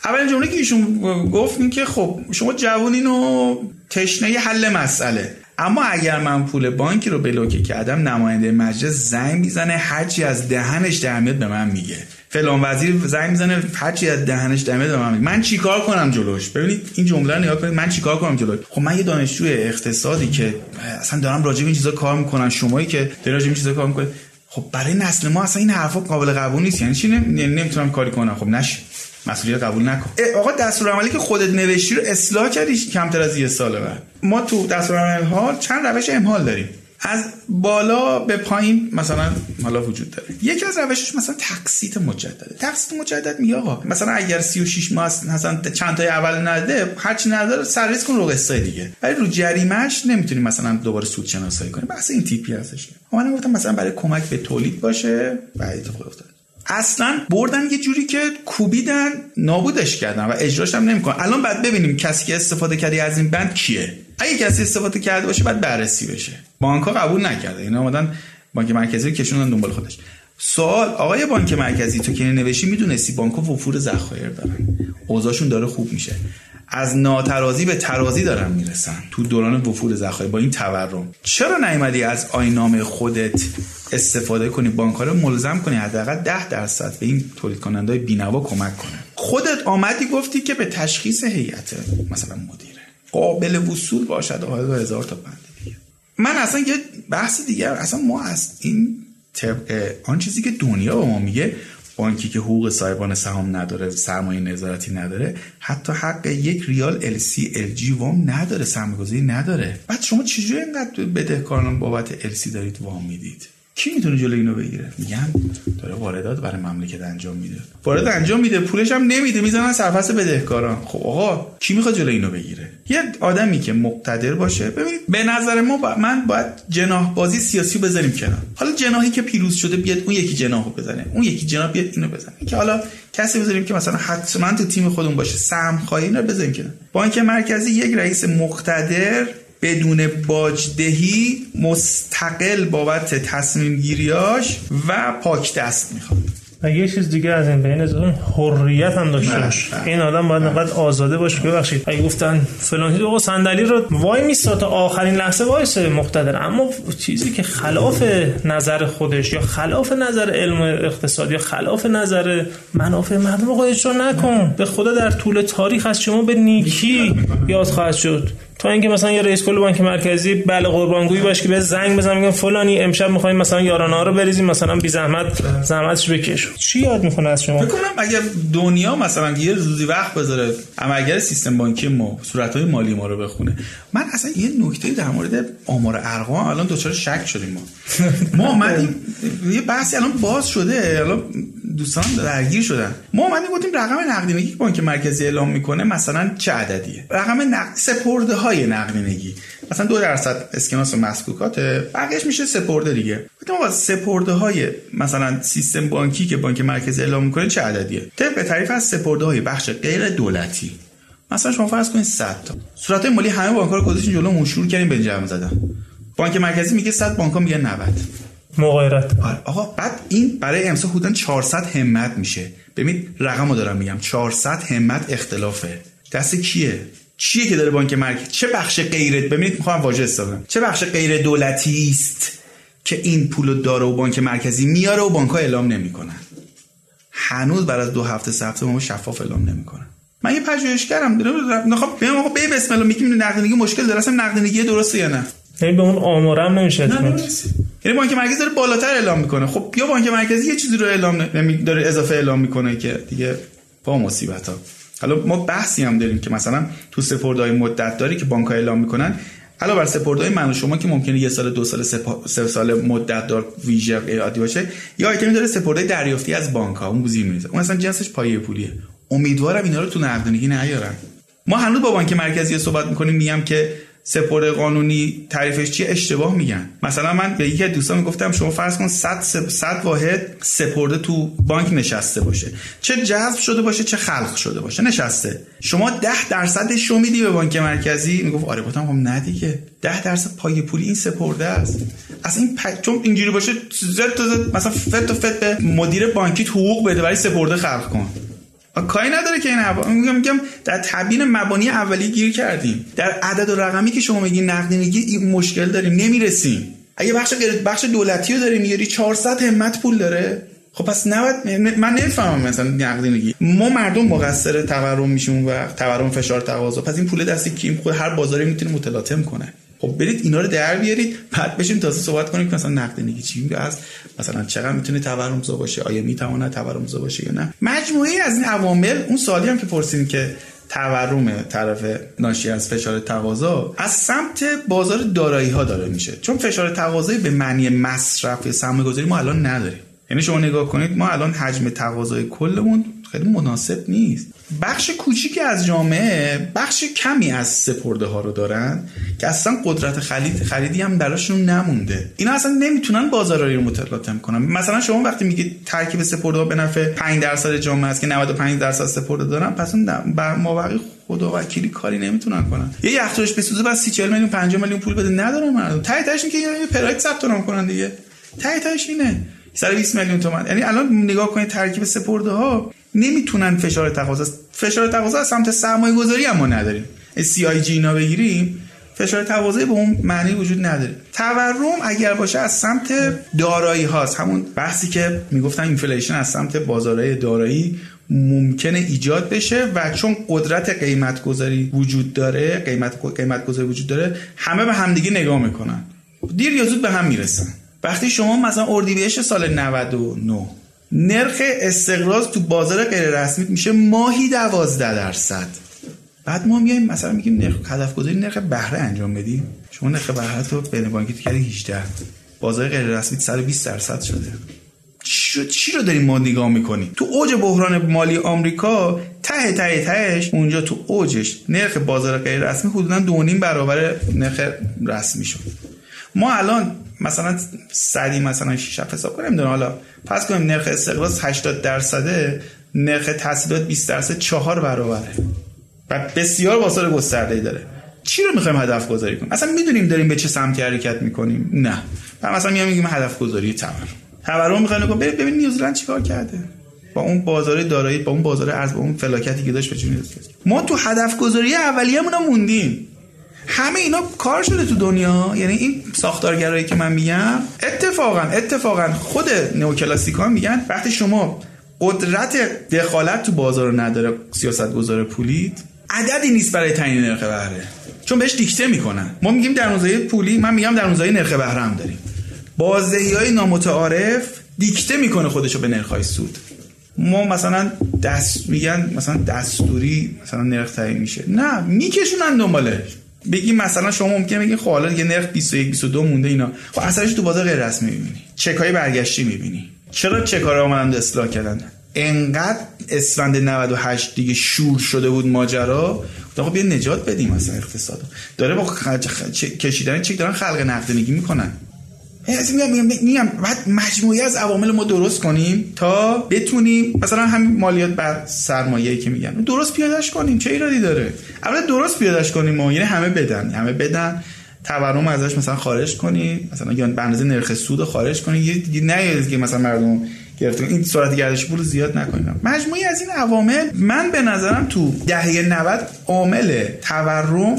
اولین جمله که ایشون گفت این که خب شما جوونین و تشنه حل مسئله. اما اگر من پول بانکی رو بلوکه کردم نماینده مجلس زنگ می‌زنه هرچی از دهنش در میاد به من میگه. فلان وزیر زنگ می‌زنه هرچی از دهنش در میاد به من میگه. من چیکار کنم جلوش؟ ببینید این جمله رو نگاه کنید. من چیکار کنم جلوش؟ خب من یه دانشجوی اقتصادی که اصلا دارم راجع به این چیزا کار می‌کنم. شمایی که دارید راجع به این چیزا کار می‌کنید خب برای نسل ما اصلا این حرفا قابل قبول نیست. یعنی چی؟ نمی‌تونم کاری کنم. خب نشه مسئولیت قبول نکن. آقا دستور عملی که خودت نوشتی رو اصلاح کردی کمتر از یه ساله بعد. ما تو دستور ها چند روش امهال داریم. از بالا به پایین مثلا حالا وجود داره. یکی از روشش مثلا تقسیط مجدده. تقسیط مجدد میگه آقا مثلا اگر 36 ماه مثلا چند تای اول نده هرچی نداره سرریز کن رو قسطای دیگه. ولی رو جریمهش نمی‌تونی مثلا دوباره سود شناسایی کنی. بحث این تیپی هستش من گفتم مثلا برای کمک به تولید باشه. بعد خود افتاد. اصلا بردن یه جوری که کوبیدن نابودش کردن و اجراش هم نمی‌کنن. الان بعد ببینیم کسی که استفاده کردی از این بند کیه. اگه کسی استفاده کرده باشه بعد بررسی بشه. بانک ها قبول نکرده. اینا اومدن بانک مرکزی کشوندن دنبال خودش. سوال آقای بانک مرکزی تو که نوشی می‌دونستی بانک وفور ذخایر دارن. اوضاعشون داره خوب میشه. از ناترازی به ترازی دارن می‌رسن. تو دوران وفور ذخایر با این تورم. چرا نیومدی از آینامه خودت استفاده کنی؟ بانک رو ملزم کنی حداقل 10 درصد به این تولید کننده بینوا کمک کنه. خودت آمدی گفتی که به تشخیص هیئت مثلا مدیره قابل وصول باشد. و هزار تا بند دیگه من اصلا یه بحث دیگه اصلا ما از این طبق آن چیزی که دنیا به ما میگه بانکی که حقوق صاحبان سهام نداره سرمایه نظارتی نداره حتی حق یک ریال ال سی ال جی وام نداره سرمایه‌گذاری نداره. بعد شما چجوری اینقدر بدهکاران بابت ال سی دارید وام می‌دید؟ کی می‌تونه جلوی اینو بگیره؟ میگن داره واردات برای مملکت انجام میده. وارد انجام میده پولش هم نمیده می‌زنن سرپس بدهکاران. خب آقا کی می‌خواد جلوی اینو بگیره؟ یه آدمی که مقتدر باشه ببینید به نظر ما با من باید جناح بازی سیاسی بذاریم کنار. حالا جناحی که پیروز شده بیاد اون یکی جناحو بزنه اون یکی جناح بیاد اینو بزنه. که حالا کسی بذاریم که مثلا حتما تو تیم خودمون باشه سهم خواهی اینا بذاریم کنار. بانک مرکزی یک رئیس مقتدر بدون باجدهی مستقل بابت تصمیم گیریاش و پاک دست می‌خواد. و یه چیز دیگه از این بین حریت هم داشته بله، باش. بله. این آدم باید نقدر آزاده باشه. ببخشید. اگه گفتن فلان چیز آقا صندلی رو وای میستا تا آخرین لحظه وایسه مقتدر. اما چیزی که خلاف نظر خودش یا خلاف نظر علم اقتصاد یا خلاف نظر منافع مردم آقا اجرا نکن. به خدا در طول تاریخ از شما به نیکی یاد خواهد شد. تا اینکه مثلا یه رئیس کل بانک مرکزی بله قربانگویی باشه که به زنگ بزنم میگم فلانی امشب می‌خوایم مثلا یارانه ها رو بریزیم مثلا بی زحمت زحمتش بکش چی یاد می‌کنه از شما؟ فکر کنم اگر دنیا مثلا یه روزی وقت بذاره عملگر سیستم بانکی ما صورتهای مالی ما رو بخونه. من اصلا یه نکته در مورد آمار ارقام الان دچار شک شدیم ما. ما اومدیم یه بحثی الان باز شده الان دوستان درگیر شدن. ما اومدیم گفتیم رقم نقدینگی بانک مرکزی اعلام می‌کنه مثلا چه عددیه؟ رقم نقد سپرده های نقدینگی مثلا دو درصد اسکناس و مسکوکات بقیهش میشه سپرده دیگه. آقا سپرده های مثلا سیستم بانکی که بانک مرکزی اعلام می‌کنه چه عددیه؟ طبق تعریف از سپرده های بخش غیر دولتی. مثلا شما فرض کنید 100 تا. صورت مالی همه بانک‌ها رو گذاشتین جلو مشهور کردین به جمع زدن. بانک مرکزی میگه 100 بانک‌ها میگه 90 مغایرت. آره. آقا بعد این برای امسال حدودا 400 همت میشه. ببین رقمو دارم میگم. 400 همت اختلافه. دست کیه؟ چیه که داره بانک مرکزی چه بخش غیر ببینید می‌خوام واژه استفاده چه بخش غیر دولتی است که این پولو داره و بانک مرکزی میاره و بانک‌ها اعلام نمی‌کنن؟ هنوز بعد از دو هفته سه هفته ما شفاف اعلام نمی‌کنن. من یه پژوهشگرم می‌خوام بگم آقا به بسم الله میگیم نقدینگی مشکل داره اصلا نقدینگی درسته یا نه؟ یعنی به اون آمارم نمیشه. یعنی بانک مرکزی داره بالاتر اعلام می‌کنه. خب یا بانک مرکزی یه چیزی رو اعلام نمی داره اضافه اعلام می‌کنه که دیگه با مصیبت ها حالا ما بحثی هم داریم که مثلا تو سپردهای مدت داری که بانک اعلام می‌کنن. علاوه بر سپردهای من و شما که ممکنه یه سال دو سال سپا... سه سال مدت دار ویژه عادی باشه یا آیتمی داره سپردهای دریافتی از بانک ها اون گزینه میریزه. اون اصلا جنسش پایه پولیه. امیدوارم اینا رو تو نقدینگی نیارن. ما هنوز با بانک مرکزی صحبت می‌کنیم میگم که سپرده قانونی تعریفش چیه؟ اشتباه میگن. مثلا من به یکی از دوستان می‌گفتم شما فرض کن 100 100 واحد سپرده تو بانک نشسته باشه. چه جذب شده باشه چه خلق شده باشه. نشسته. شما 10 درصدش رو میدی به بانک مرکزی؟ می‌گفت آره گفتم خب نه دیگه. 10 درصد پای پولی این سپرده است. اصلا این پ... چون اینجوری باشه زد مثلا فت و فت به مدیر بانکی حقوق بده برای سپرده خلق کن. کاری نداره که این حوا... میگم میگم در تبیین مبانی اولیه گیر کردیم. در عدد و رقمی که شما میگین نقدینگی این مشکل داریم. نمی‌رسیم. اگه بخش بخش دولتی رو داریم میاری 400 همت پول داره. خب پس نباید من نمی‌فهمم مثلا نقدینگی ما مردم مقصر تورم میشیم و تورم فشار تقاضا. پس این پول دستی کیم خود هر بازاری می‌تونه متلاطم کنه. خب برید اینا رو در بیارید بعد بشیم تازه صحبت کنیم که مثلا چی میگه از مثلا چقدر می‌تونه تورم زا باشه آیا می‌تونه تورم زا باشه یا نه. مجموعه از این عوامل اون سوالی هم که پرسیدیم که تورم طرف ناشی از فشار تقاضا از سمت بازار دارایی ها داره میشه. چون فشار تقاضایی به معنی مصرف یا سرمایه گذاری ما الان نداریم. یعنی شما نگاه کنید ما الان حجم تقاضای کلمون خیلی مناسب نیست. بخش کوچیکی از جامعه بخش کمی از سپرده ها رو دارن که اصلا قدرت خرید خریدی هم براشون نمونده. اینا اصلا نمی‌تونن بازارایی رو متلاطم کنن. مثلا شما وقتی میگید ترکیب سپرده ها به نفع 5 درصد جامعه است که 95 درصد سپرده دارن پس اون مابقی خدا وکیلی کاری نمی‌تونن کنن. یه یخچالش بسوزه بعد 30 40 میلیون 50 میلیون پول بده. ندارن مردم. تای تاش که یه پراید ثبت نام کنن دیگه. ته تهش اینه. 120 میلیون تومان. یعنی الان نگاه کنید ترکیب سپرده ها نمی‌تونن فشار تقاضا فشار تقاضا از سمت سرمایه گذاری هم نداریم. C I G اینا بگیریم فشار تقاضایی به اون معنی وجود نداره. تورم اگر باشه از سمت دارایی هاست. همون بحثی که می‌گفتن inflation از سمت بازارهای دارایی ممکنه ایجاد بشه و چون قدرت قیمت گذاری وجود داره قیمت قیمت گذاری وجود داره همه به همدیگه نگاه می‌کنن. دیر یا زود به هم می‌رسن. وقتی شما مثلا اردیبهشت سال 99 نرخ استقراض تو بازار غیر رسمی میشه ماهی 12 درصد. بعد ما میایم مثلا میگیم نرخ هدف گذاری نرخ بهره انجام بدیم. شما نرخ بهره تو بین بانکی کردی 18 بازار غیر رسمی 120 درصد شده. چی رو داریم ما نگاه می‌کنیم؟ تو اوج بحران مالی آمریکا ته ته تهش اونجا تو اوجش نرخ بازار غیر رسمی حدودا دو نیم برابر نرخ رسمی شد. ما الان مثلا صدی مثلا 6 حساب کنیم نمی‌دونم. حالا پس کنیم نرخ استقراض 80 درصده نرخ تحصیلات 20 درصد چهار برابره. و بسیار بازار گسترده داره. چی رو می‌خوایم هدف گذاری کنیم؟ اصلا می‌دونیم داریم به چه سمتی حرکت می‌کنیم. نه. و مثلا میام میگیم هدف گذاری تورم تورم می‌خواد نگاه برید ببین نیوزلند چیکار کرده؟ با اون بازار دارایی با اون بازار ارز با اون فلاکتی که داشت به ما تو هدف گذاری اولیه‌مون موندیم. همه اینا کار شده تو دنیا. یعنی این ساختارگرایی که من میگم اتفاقا اتفاقا خود نئوکلاسیکان میگن وقتی شما قدرت دخالت تو بازار رو نداره سیاست گذار پولید عددی نیست برای تعیین نرخ بهره. چون بهش دیکته می‌کنن. ما میگیم در موزه پولی من میگم در موزه نرخ بهره هم داریم. بازدهی های نامتعارف دیکته می‌کنه خودشو به نرخ های سود. ما مثلا دست میگن مثلا دستوری مثلا نرخ تعیین میشه. نه میکشونن دنبالش. بگی مثلا شما ممکنه بگی خب حالا یه نرخ 21 22 مونده اینا. خب اثرش تو بازار غیر رسمی می‌بینی. چکای برگشتی می‌بینی. چرا چکا رو اومدن اصلاح کردن؟ انقدر اسفند 98 دیگه شور شده بود ماجرا. خب بیا نجات بدیم مثلا اقتصاد داره با خج... خج... کشیدن چک دارن خلق نقدینگی می‌کنن. از میگم میگم بعد مجموعی از عوامل ما درست کنیم تا بتونیم مثلا همین مالیات بر سرمایه‌ای که میگن. درست پیادهش کنیم چه ایرادی داره؟ اول درست پیادهش کنیم ما یعنی همه بدن همه بدن. تورم ازش مثلا خارج کنیم مثلا یا به اندازه نرخ سود خارج کنیم. یه نه که مثلا مردم گرفتیم این سرعت گردش پول زیاد نکنیم. مجموعی از این عوامل من به نظرم تو دهه 90 عامل تورم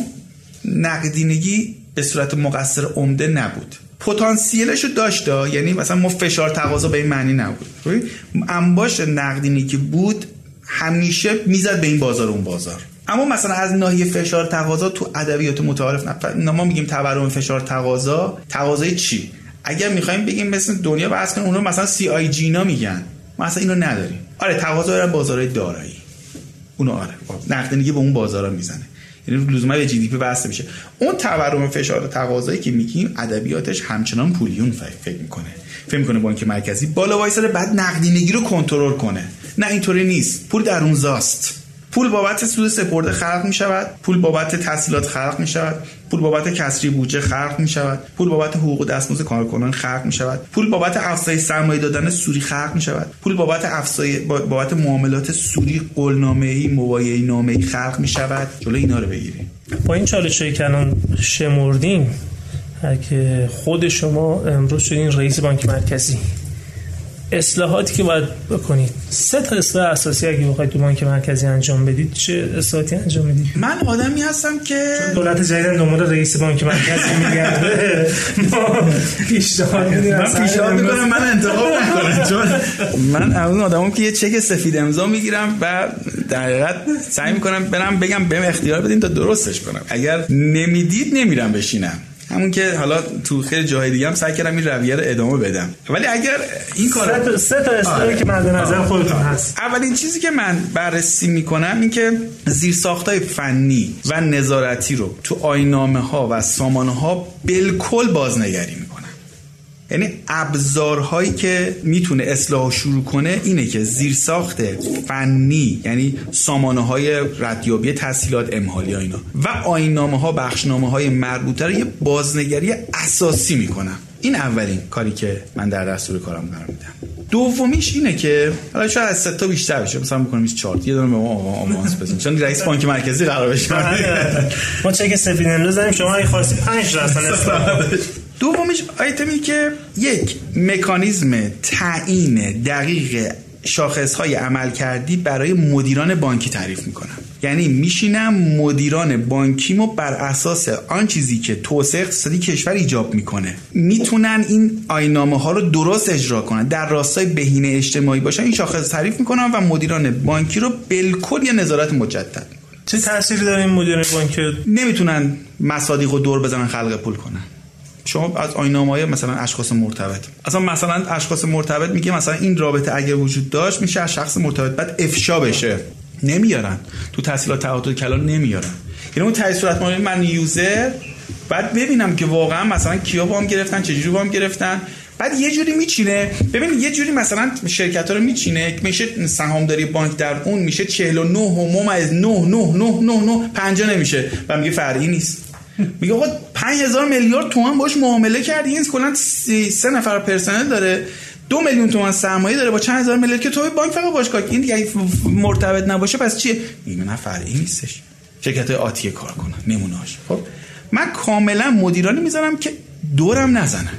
نقدینگی به صورت مقصر عمده نبود. پتانسیلش رو داشت یعنی مثلا ما فشار تقاضا به این معنی نبود. انباش نقدینی که بود همیشه می‌زد به این بازار اون بازار. اما مثلا از ناحیه فشار تقاضا تو ادبیات متعارف نه ما میگیم تورم فشار تقاضا. تقاضای چی؟ اگر می‌خوایم بگیم مثل دنیا بحث کنیم اونو مثلا سی آی جینا میگن. ما اصلا اینو نداریم. آره تقاضا دارن بازارهای دارایی. اونو آره نقدینگی به اون بازارا می‌زنه. یعنی لزوما به جی دی پی بسته میشه. اون تورم فشار تقاضایی که میگیم ادبیاتش همچنان پولیون فکر می‌کنه. فکر می‌کنه بانک مرکزی بالا وایساده بعد نقدینگی رو کنترل کنه. نه اینطوری نیست. پول در زاست پول بابت سود سپرده خلق می شود پول بابت تحصیلات خلق می شود پول بابت کسری بودجه خلق می شود پول بابت حقوق دستمزد کارکنان خلق می شود پول بابت افزایش سرمایه دادن سوری خلق می شود پول بابت افزایش بابت معاملات سوری قولنامه ای مبایعه نامه ای خلق می شود. جلو اینا رو بگیریم. با این چالش که الان شمردیم که خود شما امروز شدین رئیس بانک مرکزی. اصلاحاتی که باید بکنید. سه تا اصلاح اساسی اگه بخواید تو بانک مرکزی انجام بدید چه اصلاحاتی انجام می‌دید من آدمی هستم که دولت جدید دنبال رئیس بانک مرکزی میگرده. ما پیشنهاد میدیم. من پیشنهاد می‌کنم من انتخاب نکنم. چون من اون آدمم که یه چک سفید امضا می‌گیرم و در حقیقت سعی می‌کنم برم بگم بهم اختیار بدین تا درستش کنم. اگر نمی‌دید نمیرم بشینم. همون که حالا تو خیلی جای دیگه هم سعی کردم این رویه رو ادامه بدم. ولی اگر این کار سه تا اصلاحی آره. که مد نظر خودتون هست. اولین چیزی که من بررسی می‌کنم این که زیرساختای فنی و نظارتی رو تو آینامه ها و سامانه ها بالکل بازنگری یعنی ابزارهایی که می‌تونه اصلاح شروع کنه اینه که زیرساخت فنی یعنی سامانه های ردیابی تحصیلات امهالی ها اینا. و آینامه ها بخشنامه های مربوطه رو یه بازنگری اساسی می‌کنم این اولین کاری که من در دستور کارم قرار میدم. دومیش اینه که حالا شاید از تا بیشتر بشه. مثلا بکنیم 4 یه دونه به ما آمانس بزنیم چون رئیس بانک مرکزی قرار بشه. ما چک سفید امروز شما اگه خواستی 5 درصد دومیش آیتمی که یک مکانیزم تعیین دقیق شاخص های عمل کردی برای مدیران بانکی تعریف می‌کنم. یعنی میشینم مدیران بانکیمو بر اساس آن چیزی که توسعه اقتصادی کشور ایجاب می‌کنه. می‌تونن این آینامه ها رو درست اجرا کنن. در راستای بهینه اجتماعی باشن این شاخص تعریف می‌کنن و مدیران بانکی رو بالکل یه نظارت مجدد. چه تأثیری داره این مدیر بانک نمی‌تونن مصادیق رو دور بزنن خلق پول کنن. شما از های مثلا اشخاص مرتبط. اصلا مثلا اشخاص مرتبط میگه مثلا این رابطه اگر وجود داشت میشه از شخص مرتبط. بعد افشا بشه. نمیارن. تو تحصیلات تعهد کلان نمیارن. یعنی اون تایید صورت من یوزر بعد ببینم که واقعا مثلا کیا وام گرفتن چجوری وام گرفتن. بعد یه جوری میچینه. ببین یه جوری مثلا شرکت ها رو میچینه. میشه سهامداری بانک در اون میشه 49 و از 9 9 9 9 9 50 نمیشه. و میگه فرعی نیست. میگه آقا 5000 میلیارد تومان باش معامله کردی. این کلا سه نفر پرسنل داره. دو میلیون تومان سرمایه داره با چند هزار میلیارد که تو بانک فقط باش کار این دیگه مرتبط نباشه پس چیه؟ میگه نه فرعی نیستش. شرکت های آتیه کار کنن نمونهاش خب من کاملا مدیرانی می‌ذارم که دورم نزنن.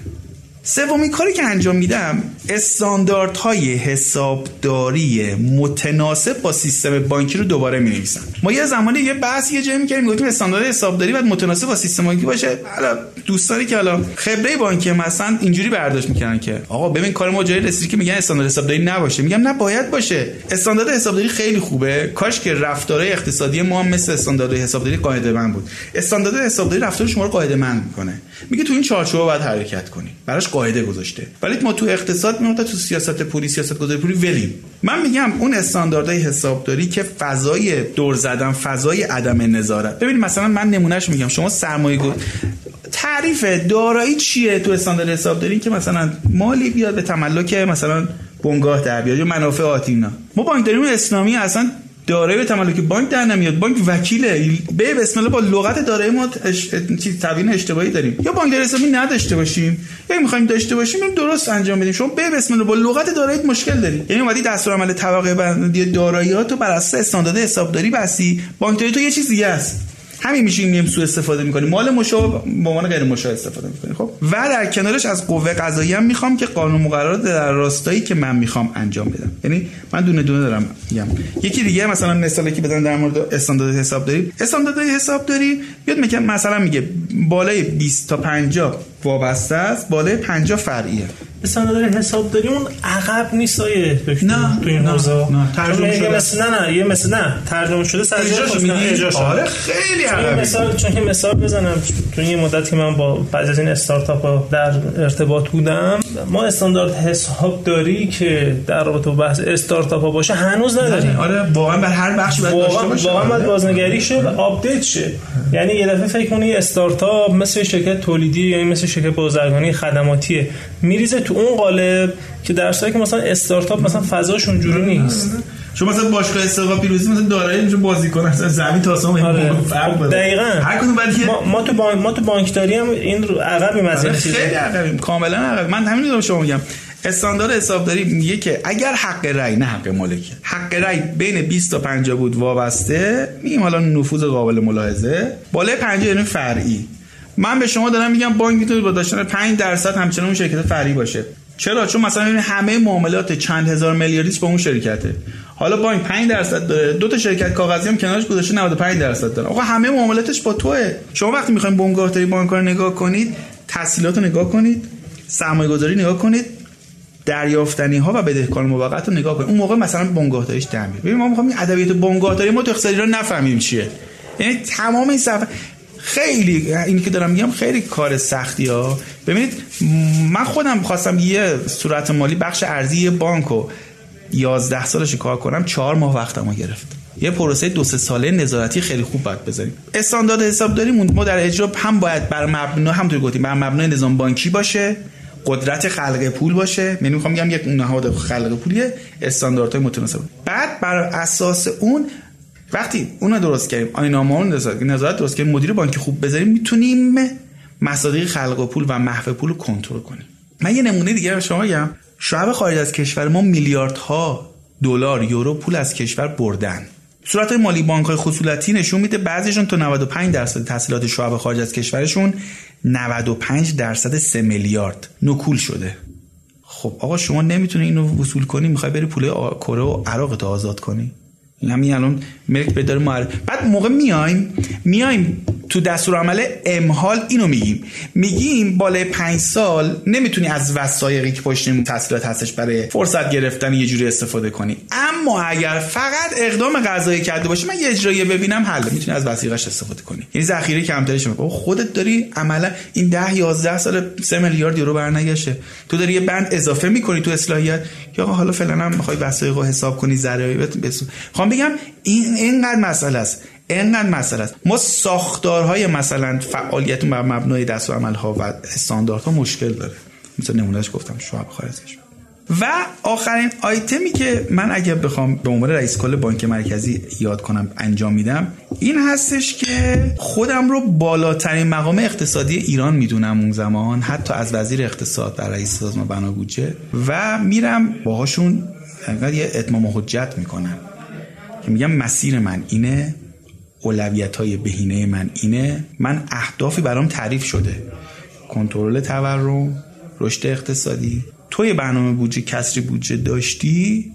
سومین کاری که انجام میدم استانداردهای حسابداری متناسب با سیستم بانکی رو دوباره می نویسم ما یه زمانی یه بحث یه جایی می‌کردیم گفتیم استاندارد حسابداری باید متناسب با سیستم بانکی باشه. حالا دوستانی که حالا خبره بانکی مثلا اینجوری برداشت می‌کنن که آقا ببین کار ما جایی رسیدی که میگن استاندارد حسابداری نباشه. میگم نه باید باشه. استاندارد حسابداری خیلی خوبه. کاش که رفتارهای اقتصادی ما هم مثل استاندارد حسابداری قاعده من بود. استاندارد حسابداری رفتار شما رو قاعده من می‌کنه. میگه تو این چارچوب باید حرکت کنی. براش قاعده گذاشته. ولی ما تو اقتصاد میگم تو سیاست پولی سیاست گذاری پولی ولیم. من میگم اون استانداردهای حسابداری که فضای دور زدن فضای عدم نظارت. ببینید مثلا من نمونهش میگم. شما سرمایه تعریف دارایی چیه تو استاندارد حسابداری؟ که مثلا مالی بیاد به تملک مثلا بنگاه در بیاد یا منافع آتینا. ما بانکداری اسلامی اصلا دارایی به تملک بانک در نمیاد. بانک وکیله. به بسم الله با لغت دارایی ما اش... چیز تبیین اشتباهی داریم. یا بانک اسلامی نداشته باشیم. یا می‌خوایم داشته باشیم درست انجام بدیم شما به بسم الله با لغت دارایی مشکل دارید یعنی اومدی دستور عمل طبقه بندی داراییات بر اساس استاندارد حسابداری بسی. بانکداری تو یه چیز دیگه است همین میشه میم سو استفاده می‌کنیم. مال مشا به عنوان غیر مشا استفاده می‌کنیم. خب؟ و در کنارش از قوه قضاییه هم می‌خوام که قانون مقررات در راستایی که من می‌خوام انجام بدم. یعنی من دونه دونه دارم میگم. یکی دیگه مثلا مثالی که بزنم در مورد استاندارد حسابداری. استاندارد حسابداری بیاد میگه مثلا میگه بالای 20 تا 50 وابسته است بالای 50 فرعیه. استاندارد حسابداری اون عقب نیست آیه نه تو این حوزه. نه ترجمه شده مثل نه نه یه مثل نه ترجمه شده سر اجرا شده آره خیلی عقب مثال چون این مثال بزنم. تو این مدت که من با بعضی از این استارتاپ ها در ارتباط بودم ما استاندارد حسابداری که در رابطه با بحث استارتاپ ها باشه هنوز نداریم. آره واقعا بر هر بخش باید داشته باشه. واقعا باید بازنگری شه update شه. یعنی یه دفعه فکر کنی استارتاپ مثل شرکت تولیدی یا یعنی مثل شرکت بازرگانی خدماتی میریزه تو اون قالب که در که مثلا استارتاپ مثلا فضاشون جوری نیست. شما مثلا باشگاه استقلال پیروزی مثلا دارایی میشه بازیکن اصلا زمین تا آسمون آره. فرق داره. دقیقاً. هر کدوم بعد ما, ما تو بانک ما تو بانکداری هم این رو عقبیم از این چیزا. خیلی عقبیم. کاملا عقب من همین رو شما میگم. استاندارد حسابداری میگه که اگر حق رأی نه حق مالکی حق رأی بین 20 تا 50 بود وابسته میگیم حالا نفوذ قابل ملاحظه. بالای 50 یعنی فرعی. من به شما دارم میگم بانک می‌تونه با داشتن 5 درصد همچنان اون شرکت فرعی باشه. چرا؟ چون مثلا همه معاملات چند هزار میلیاردیش با اون شرکته. حالا بانک 5 درصد داره. دو تا شرکت کاغذی هم کنارش گذاشته 95 درصد داره. آقا همه معاملاتش با توه. شما وقتی می‌خواین بنگاهداری بانک رو نگاه کنید تحصیلات رو نگاه کنید سرمایه گذاری نگاه کنید دریافتنی ها و بدهکار موقت رو نگاه کنید. اون موقع مثلا بنگاهداریش میاد. ببین ما می‌خوام ادبیات بنگاهداری ما تو اقتصادی رو نفهمیم چیه. یعنی تمام این صفحه خیلی اینی که دارم میگم خیلی کار سختی ها. ببینید من خودم خواستم یه صورت مالی بخش ارزی بانک رو 11 سالش کار کنم چهار ماه وقتمو گرفت. یه پروسه دو سه ساله نظارتی خیلی خوب باید بزنیم استاندارد حسابداری ما در اجرا هم باید بر مبنا همونطور گفتیم بر مبنای نظام بانکی باشه قدرت خلق پول باشه. یعنی می‌خوام بگم یک نهاد خلق پولیه استانداردهای متناسب. بعد بر اساس اون وقتی اون درست کردیم آینامه اون نظارت درست کردیم مدیر بانک خوب بذاریم می‌تونیم مصادیق خلق پول و محو پول رو کنترل کنیم. من یه نمونه دیگه به شما بگم. شعب خارج از کشور ما میلیاردها دلار یورو پول از کشور بردن. صورت مالی بانک های خصولتی نشون میده بعضیشون تا 95 درصد تحصیلات شعب خارج از کشورشون 95 درصد 3 میلیارد نکول شده. خب آقا شما نمی‌تونی اینو وصول کنی می‌خوای بری پول کره و عراق تو آزاد کنی؟ همین الان ملک بدار معرف بعد موقع میایم میایم تو دستور عمل امحال اینو میگیم. میگیم بالای پنج سال نمی‌تونی از وسایقی که پشت تحصیلات هستش برای فرصت گرفتن یه جوری استفاده کنی. اما اگر فقط اقدام قضایی کرده باشی من یه اجرایی ببینم حل. می‌تونی از وسیقش استفاده کنی. یعنی ذخیره کمترش می‌کنه خودت داری عملا این 10 11 سال 3 میلیارد یورو برنگشته تو داری یه بند اضافه می‌کنی تو اصلاحیت. یا حالا فعلا هم می‌خوای وسایق حساب کنی ذرایع بس خواهم بگم این اینقدر مسئله است. اینقدر مسئله است. ما ساختارهای مثلا فعالیت بر مبنای دست و عملها و استانداردها مشکل داره. مثل نمونهش گفتم شعب خارجش و آخرین آیتمی که من اگر بخوام به عنوان رئیس کل بانک مرکزی یاد کنم انجام میدم این هستش که خودم رو بالاترین مقام اقتصادی ایران می‌دونم اون زمان حتی از وزیر اقتصاد در رئیس سازمان بنا و میرم باهاشون انقدر یه اتمام حجت می‌کنم که میگم مسیر من اینه اولویت های بهینه من اینه. من اهدافی برام تعریف شده. کنترل تورم رشد اقتصادی توی برنامه بودجه کسری بودجه داشتی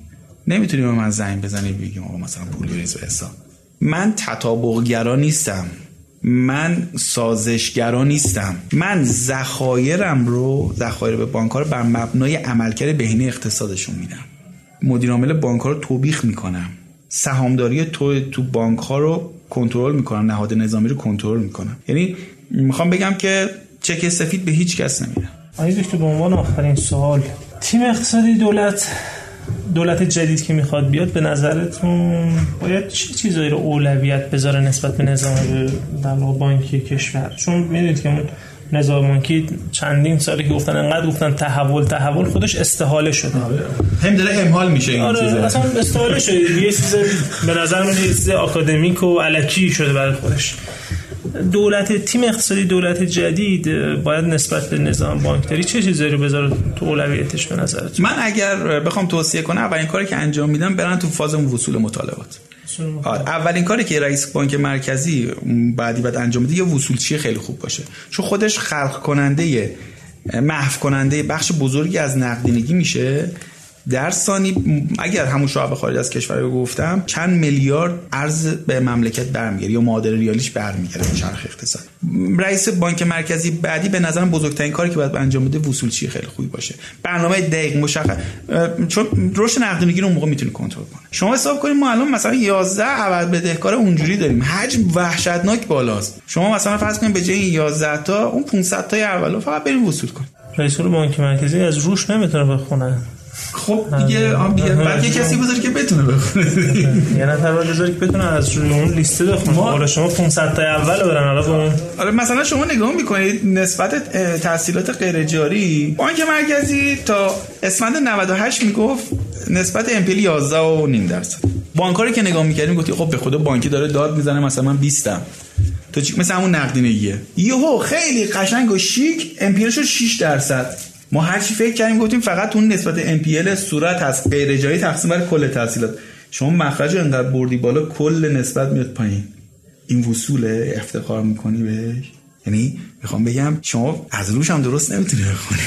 نمی‌تونی به من زنگ بزنی بگیم آقا مثلا پول بریز به حساب. من تطابقگرا نیستم. من سازشگرا نیستم. من ذخایرم رو ذخایر به بانک رو بر مبنای عملکرد بهینه اقتصادشون میدم. مدیر عامل بانک رو توبیخ می‌کنم. سهامداری تو تو بانک ها رو کنترل می‌کنم. نهاد نظامی رو کنترل می‌کنم. یعنی می‌خوام بگم که چک سفید به هیچ کس نمیدم آقای دکتر به عنوان آخرین سوال تیم اقتصادی دولت دولت جدید که می‌خواد بیاد به نظرتون باید چه چیزایی رو اولویت بذاره نسبت به نظام در بانکی کشور؟ چون می‌دونید که نظام بانکی چندین سالی که گفتن انقدر گفتن تحول تحول خودش استحاله شده. آره. هم داره امحال میشه این آره چیزا. اصلا استحاله شده. یه چیز به نظر من یه چیز آکادمیک و الکی شده برای خودش. دولت تیم اقتصادی دولت جدید باید نسبت به نظام بانکداری چه چیزایی رو بذاره تو اولویتش به نظرت. من اگر بخوام توصیه کنم اولین کاری که انجام میدم برن تو فاز وصول مطالبات. آره اولین کاری که رئیس بانک مرکزی بعدی بعد انجام میده یه وصولچی خیلی خوب باشه. چون خودش خلق کننده محو کننده بخش بزرگی از نقدینگی میشه. در ثانی اگر همون شعب خارج از کشور رو گفتم چند میلیارد ارز به مملکت برمیگرده یا معادل ریالیش برمیگرده به چرخ اقتصاد. رئیس بانک مرکزی بعدی به نظرم بزرگترین کاری که باید انجام بده وصول چی خیلی خوبی باشه. برنامه دقیق مشخص. چون رشد نقدینگی رو اون موقع می‌تونی کنترل کنه شما حساب کنید ما الان مثلا 11 عوض بدهکار اونجوری داریم. حجم وحشتناک بالاست. شما مثلا فرض کنید به جای 11 تا اون 500 تا اولو فقط بریم وصول کنید رئیس بانک مرکزی از روش نمی‌تونه بخونه. خب دیگه آم دیگه. بعد یه کسی بذاری که بتونه بخونه. یه نفر باید بذاری که بتونه از روی اون لیسته بخونه. حالا شما 500 تا اول برن حالا اون آره مثلا شما نگاه می‌کنید نسبت تحصیلات غیر جاری بانک مرکزی تا اسفند 98 می‌گفت نسبت ام 11 و نیم درصد. بانکاری که نگاه می‌کردیم گفتی خب به خدا بانکی داره داد می‌زنه مثلا من 20 ام تو مثل همون نقدینگیه. یهو خیلی قشنگ و شیک ام شد 6 درصد. ما هر چی فکر کردیم گفتیم فقط اون نسبت MPL صورت هست. غیر جایی تقسیم بر کل تحصیلات. شما مخرج انقدر بردی بالا کل نسبت میاد پایین. این وصوله؟ افتخار می‌کنی بهش؟ یعنی می‌خوام بگم شما از روش هم درست نمی‌تونی بخونی.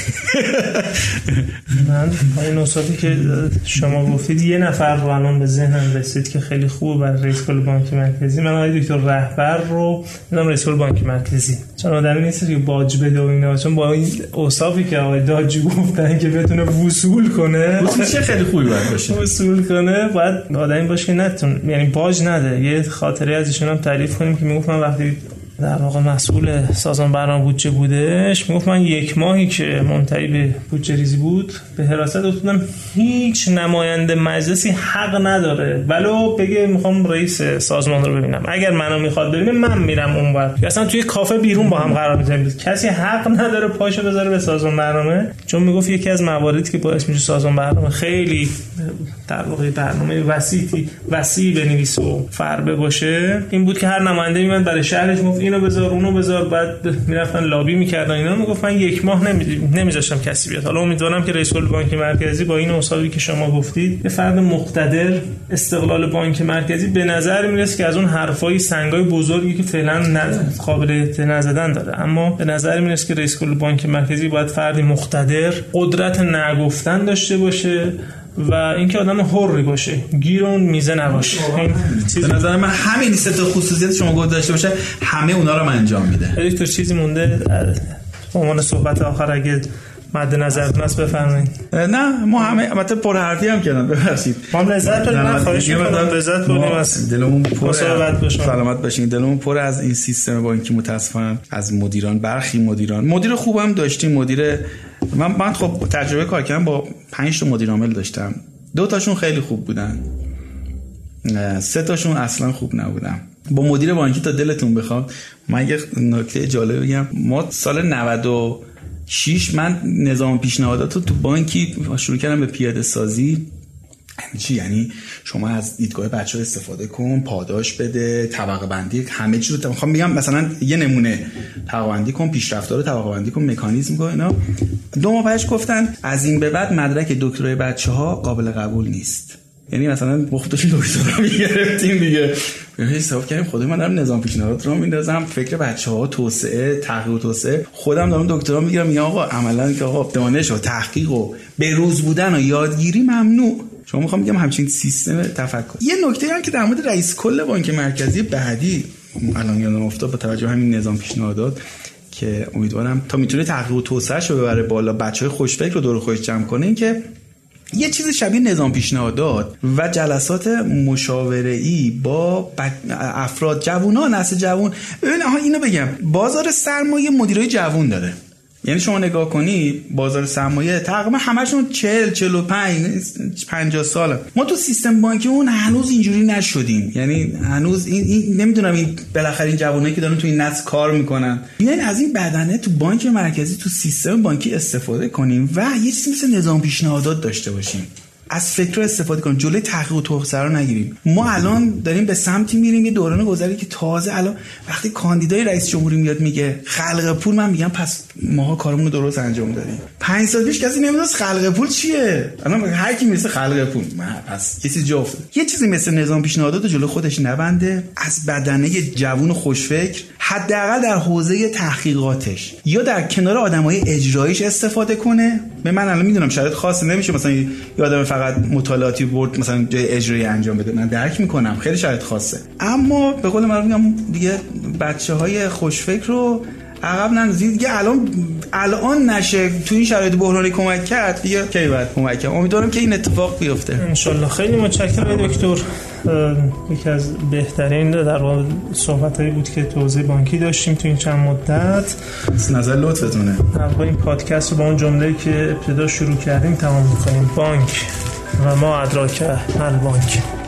من این نصفی که شما گفتید یه نفر رو الان به ذهنم رسید که خیلی خوب برای رئیس بانک مرکزی. من آقای دکتر رهبر رو می‌دونم رئیس بانک مرکزی. چون آدمی نیست که باج بده و اینا چون با این اوصافی که آقای داجی گفتن که بتونه وصول کنه. وصول چه خیلی خوبی باید باشه. وصول کنه باید آدمی باشه که نتون یعنی باج نده. یه خاطره از ایشون هم تعریف کنیم که می‌گفتن وقتی در واقع مسئول سازمان برنامه بودجه بودش. می‌گفت من یک ماهی که منتهی به بودجه ریزی بود به حراست افتادم. هیچ نماینده مجلسی حق نداره. ولو بگه می‌خوام رئیس سازمان رو ببینم. اگر منو می‌خواد ببینه من میرم اونور اصلا توی کافه بیرون با هم قرار می‌ذاریم. کسی حق نداره پاشو بذاره به سازمان برنامه. چون می‌گفت یکی از مواردی که باعث میشه سازمان برنامه خیلی در واقع برنامه وسیعی وسیع بنویسه و فربه باشه این بود که هر نماینده میاد برای شهرش گفت اینو بذار اونو بذار. بعد می‌رفتن لابی می‌کردن. اینا می‌گفت من یک ماه نمیذاشتم کسی بیاد. حالا امیدوارم که رئیس بانک مرکزی با این اصابی که شما گفتید یه فرد مقتدر استقلال بانک مرکزی به نظر می‌رسه که از اون حرفای سنگای بزرگی که فعلا قابل نزدن داره. اما به نظر می‌رسه که رئیس بانک مرکزی باید فردی مقتدر قدرت نگفتن داشته باشه. و اینکه آدم حری باشه گیر اون میزه نباشه. به نظر من همین سه تا خصوصیت شما گفته داشته باشه همه اونا رو انجام میده. تو چیزی مونده. عنوان صحبت آخر اگه مد نظرتون است بفرمایید. نه ما همه البته پر حرفی هم کردم ببخشید. ما هم لذت بردیم من خواهش می‌کنم. لذت بردیم از دلمون پر سلامت باشین. دلمون پر از این سیستم بانکی متاسفانه از مدیران برخی مدیران. مدیر خوبم داشتیم مدیر من من خب تجربه کار کردم با 5 تا مدیر عامل داشتم. دو تاشون خیلی خوب بودن. سه تاشون اصلا خوب نبودن. با مدیر بانکی تا دلتون بخواد من یه نکته جالب بگم. ما سال 96 من نظام پیشنهادات رو تو بانکی شروع کردم به پیاده سازی. یعنی چی یعنی شما از دیدگاه بچه ها استفاده کن پاداش بده طبقه بندی همه چیز رو می‌خوام بگم مثلا یه نمونه طبقه بندی کن پیشرفتار رو طبقه بندی کن مکانیزم کن اینا. دو ماه بعدش گفتن از این به بعد مدرک دکترای بچه ها قابل قبول نیست. یعنی مثلا بختش دکترا می‌گرفتیم دیگه. حساب کردیم خودم من دارم نظام پیشنهاد رو میندازم. فکر بچه ها توسعه تحقیق و توسعه. خودم دارم دکترا می‌گیرم میگم آقا عملا که آقا دانش و تحقیق و به روز بودن و یادگیری ممنوع. شما می‌خوام میگم همچین سیستم تفکر. یه نکته هم که در مورد رئیس کل بانک مرکزی بعدی الان یادم افتاد با توجه همین نظام پیشنهادات که امیدوارم تا می‌تونه تحقیق و توسعه رو ببره بالا بچه های خوشفکر رو دور خودش جمع کنه این که یه چیز شبیه نظام پیشنهادات و جلسات مشاوره ای با افراد جوونا نسل جوون. اینو بگم. بازار سرمایه مدیرای جوون داره. یعنی شما نگاه کنی بازار سرمایه تقریبا همشون 40 45 50 ساله. ما تو سیستم بانکی اون هنوز اینجوری نشدیم. یعنی هنوز این, این نمی‌دونم این بالاخره این جوانایی که دارن تو این نسل کار می‌کنن. یعنی از این بدنه تو بانک مرکزی تو سیستم بانکی استفاده کنیم و یه چیزی مثل نظام پیشنهادات داشته باشیم. از فکر استفاده کنیم. جلوی تحقیق و توسعه رو نگیریم. ما الان داریم به سمتی میریم یه دوران گذری که تازه الان وقتی کاندیدای رئیس جمهوری میاد میگه خلق پول من میگم پس ماها کارمون رو درست انجام دادیم. پنج سال پیش کسی نمی‌دونست خلق پول چیه. الان هر کی می‌رسه خلق پول. پس یه چیز جفت یه چیزی مثل نظام پیشنهادات جلو خودش نبنده. از بدنه جوون خوشفکر حداقل در حوزه تحقیقاتش یا در کنار آدمای اجرایش استفاده کنه به من الان می‌دونم شاید خاص نمیشه مثلا یه آدم فقط مطالعاتی برد مثلا جای اجرایی انجام بده. من درک می‌کنم خیلی شاید خاصه. اما به قول من میگم دیگه بچه های خوشفکر رو عقب نندازید دیگه الان الان نشه. تو این شرایط بحرانی کمک کرد دیگه کی بعد کمک کرد؟ امیدوارم که این اتفاق بیفته. ان خیلی متشکرم دکتر. یکی از بهترین در واقع صحبت هایی بود که توضیح بانکی داشتیم تو این چند مدت. نظر لطفتونه. در این پادکست رو با اون جمله که ابتدا شروع کردیم تمام می‌کنیم. بانک و ما ادراک البانک.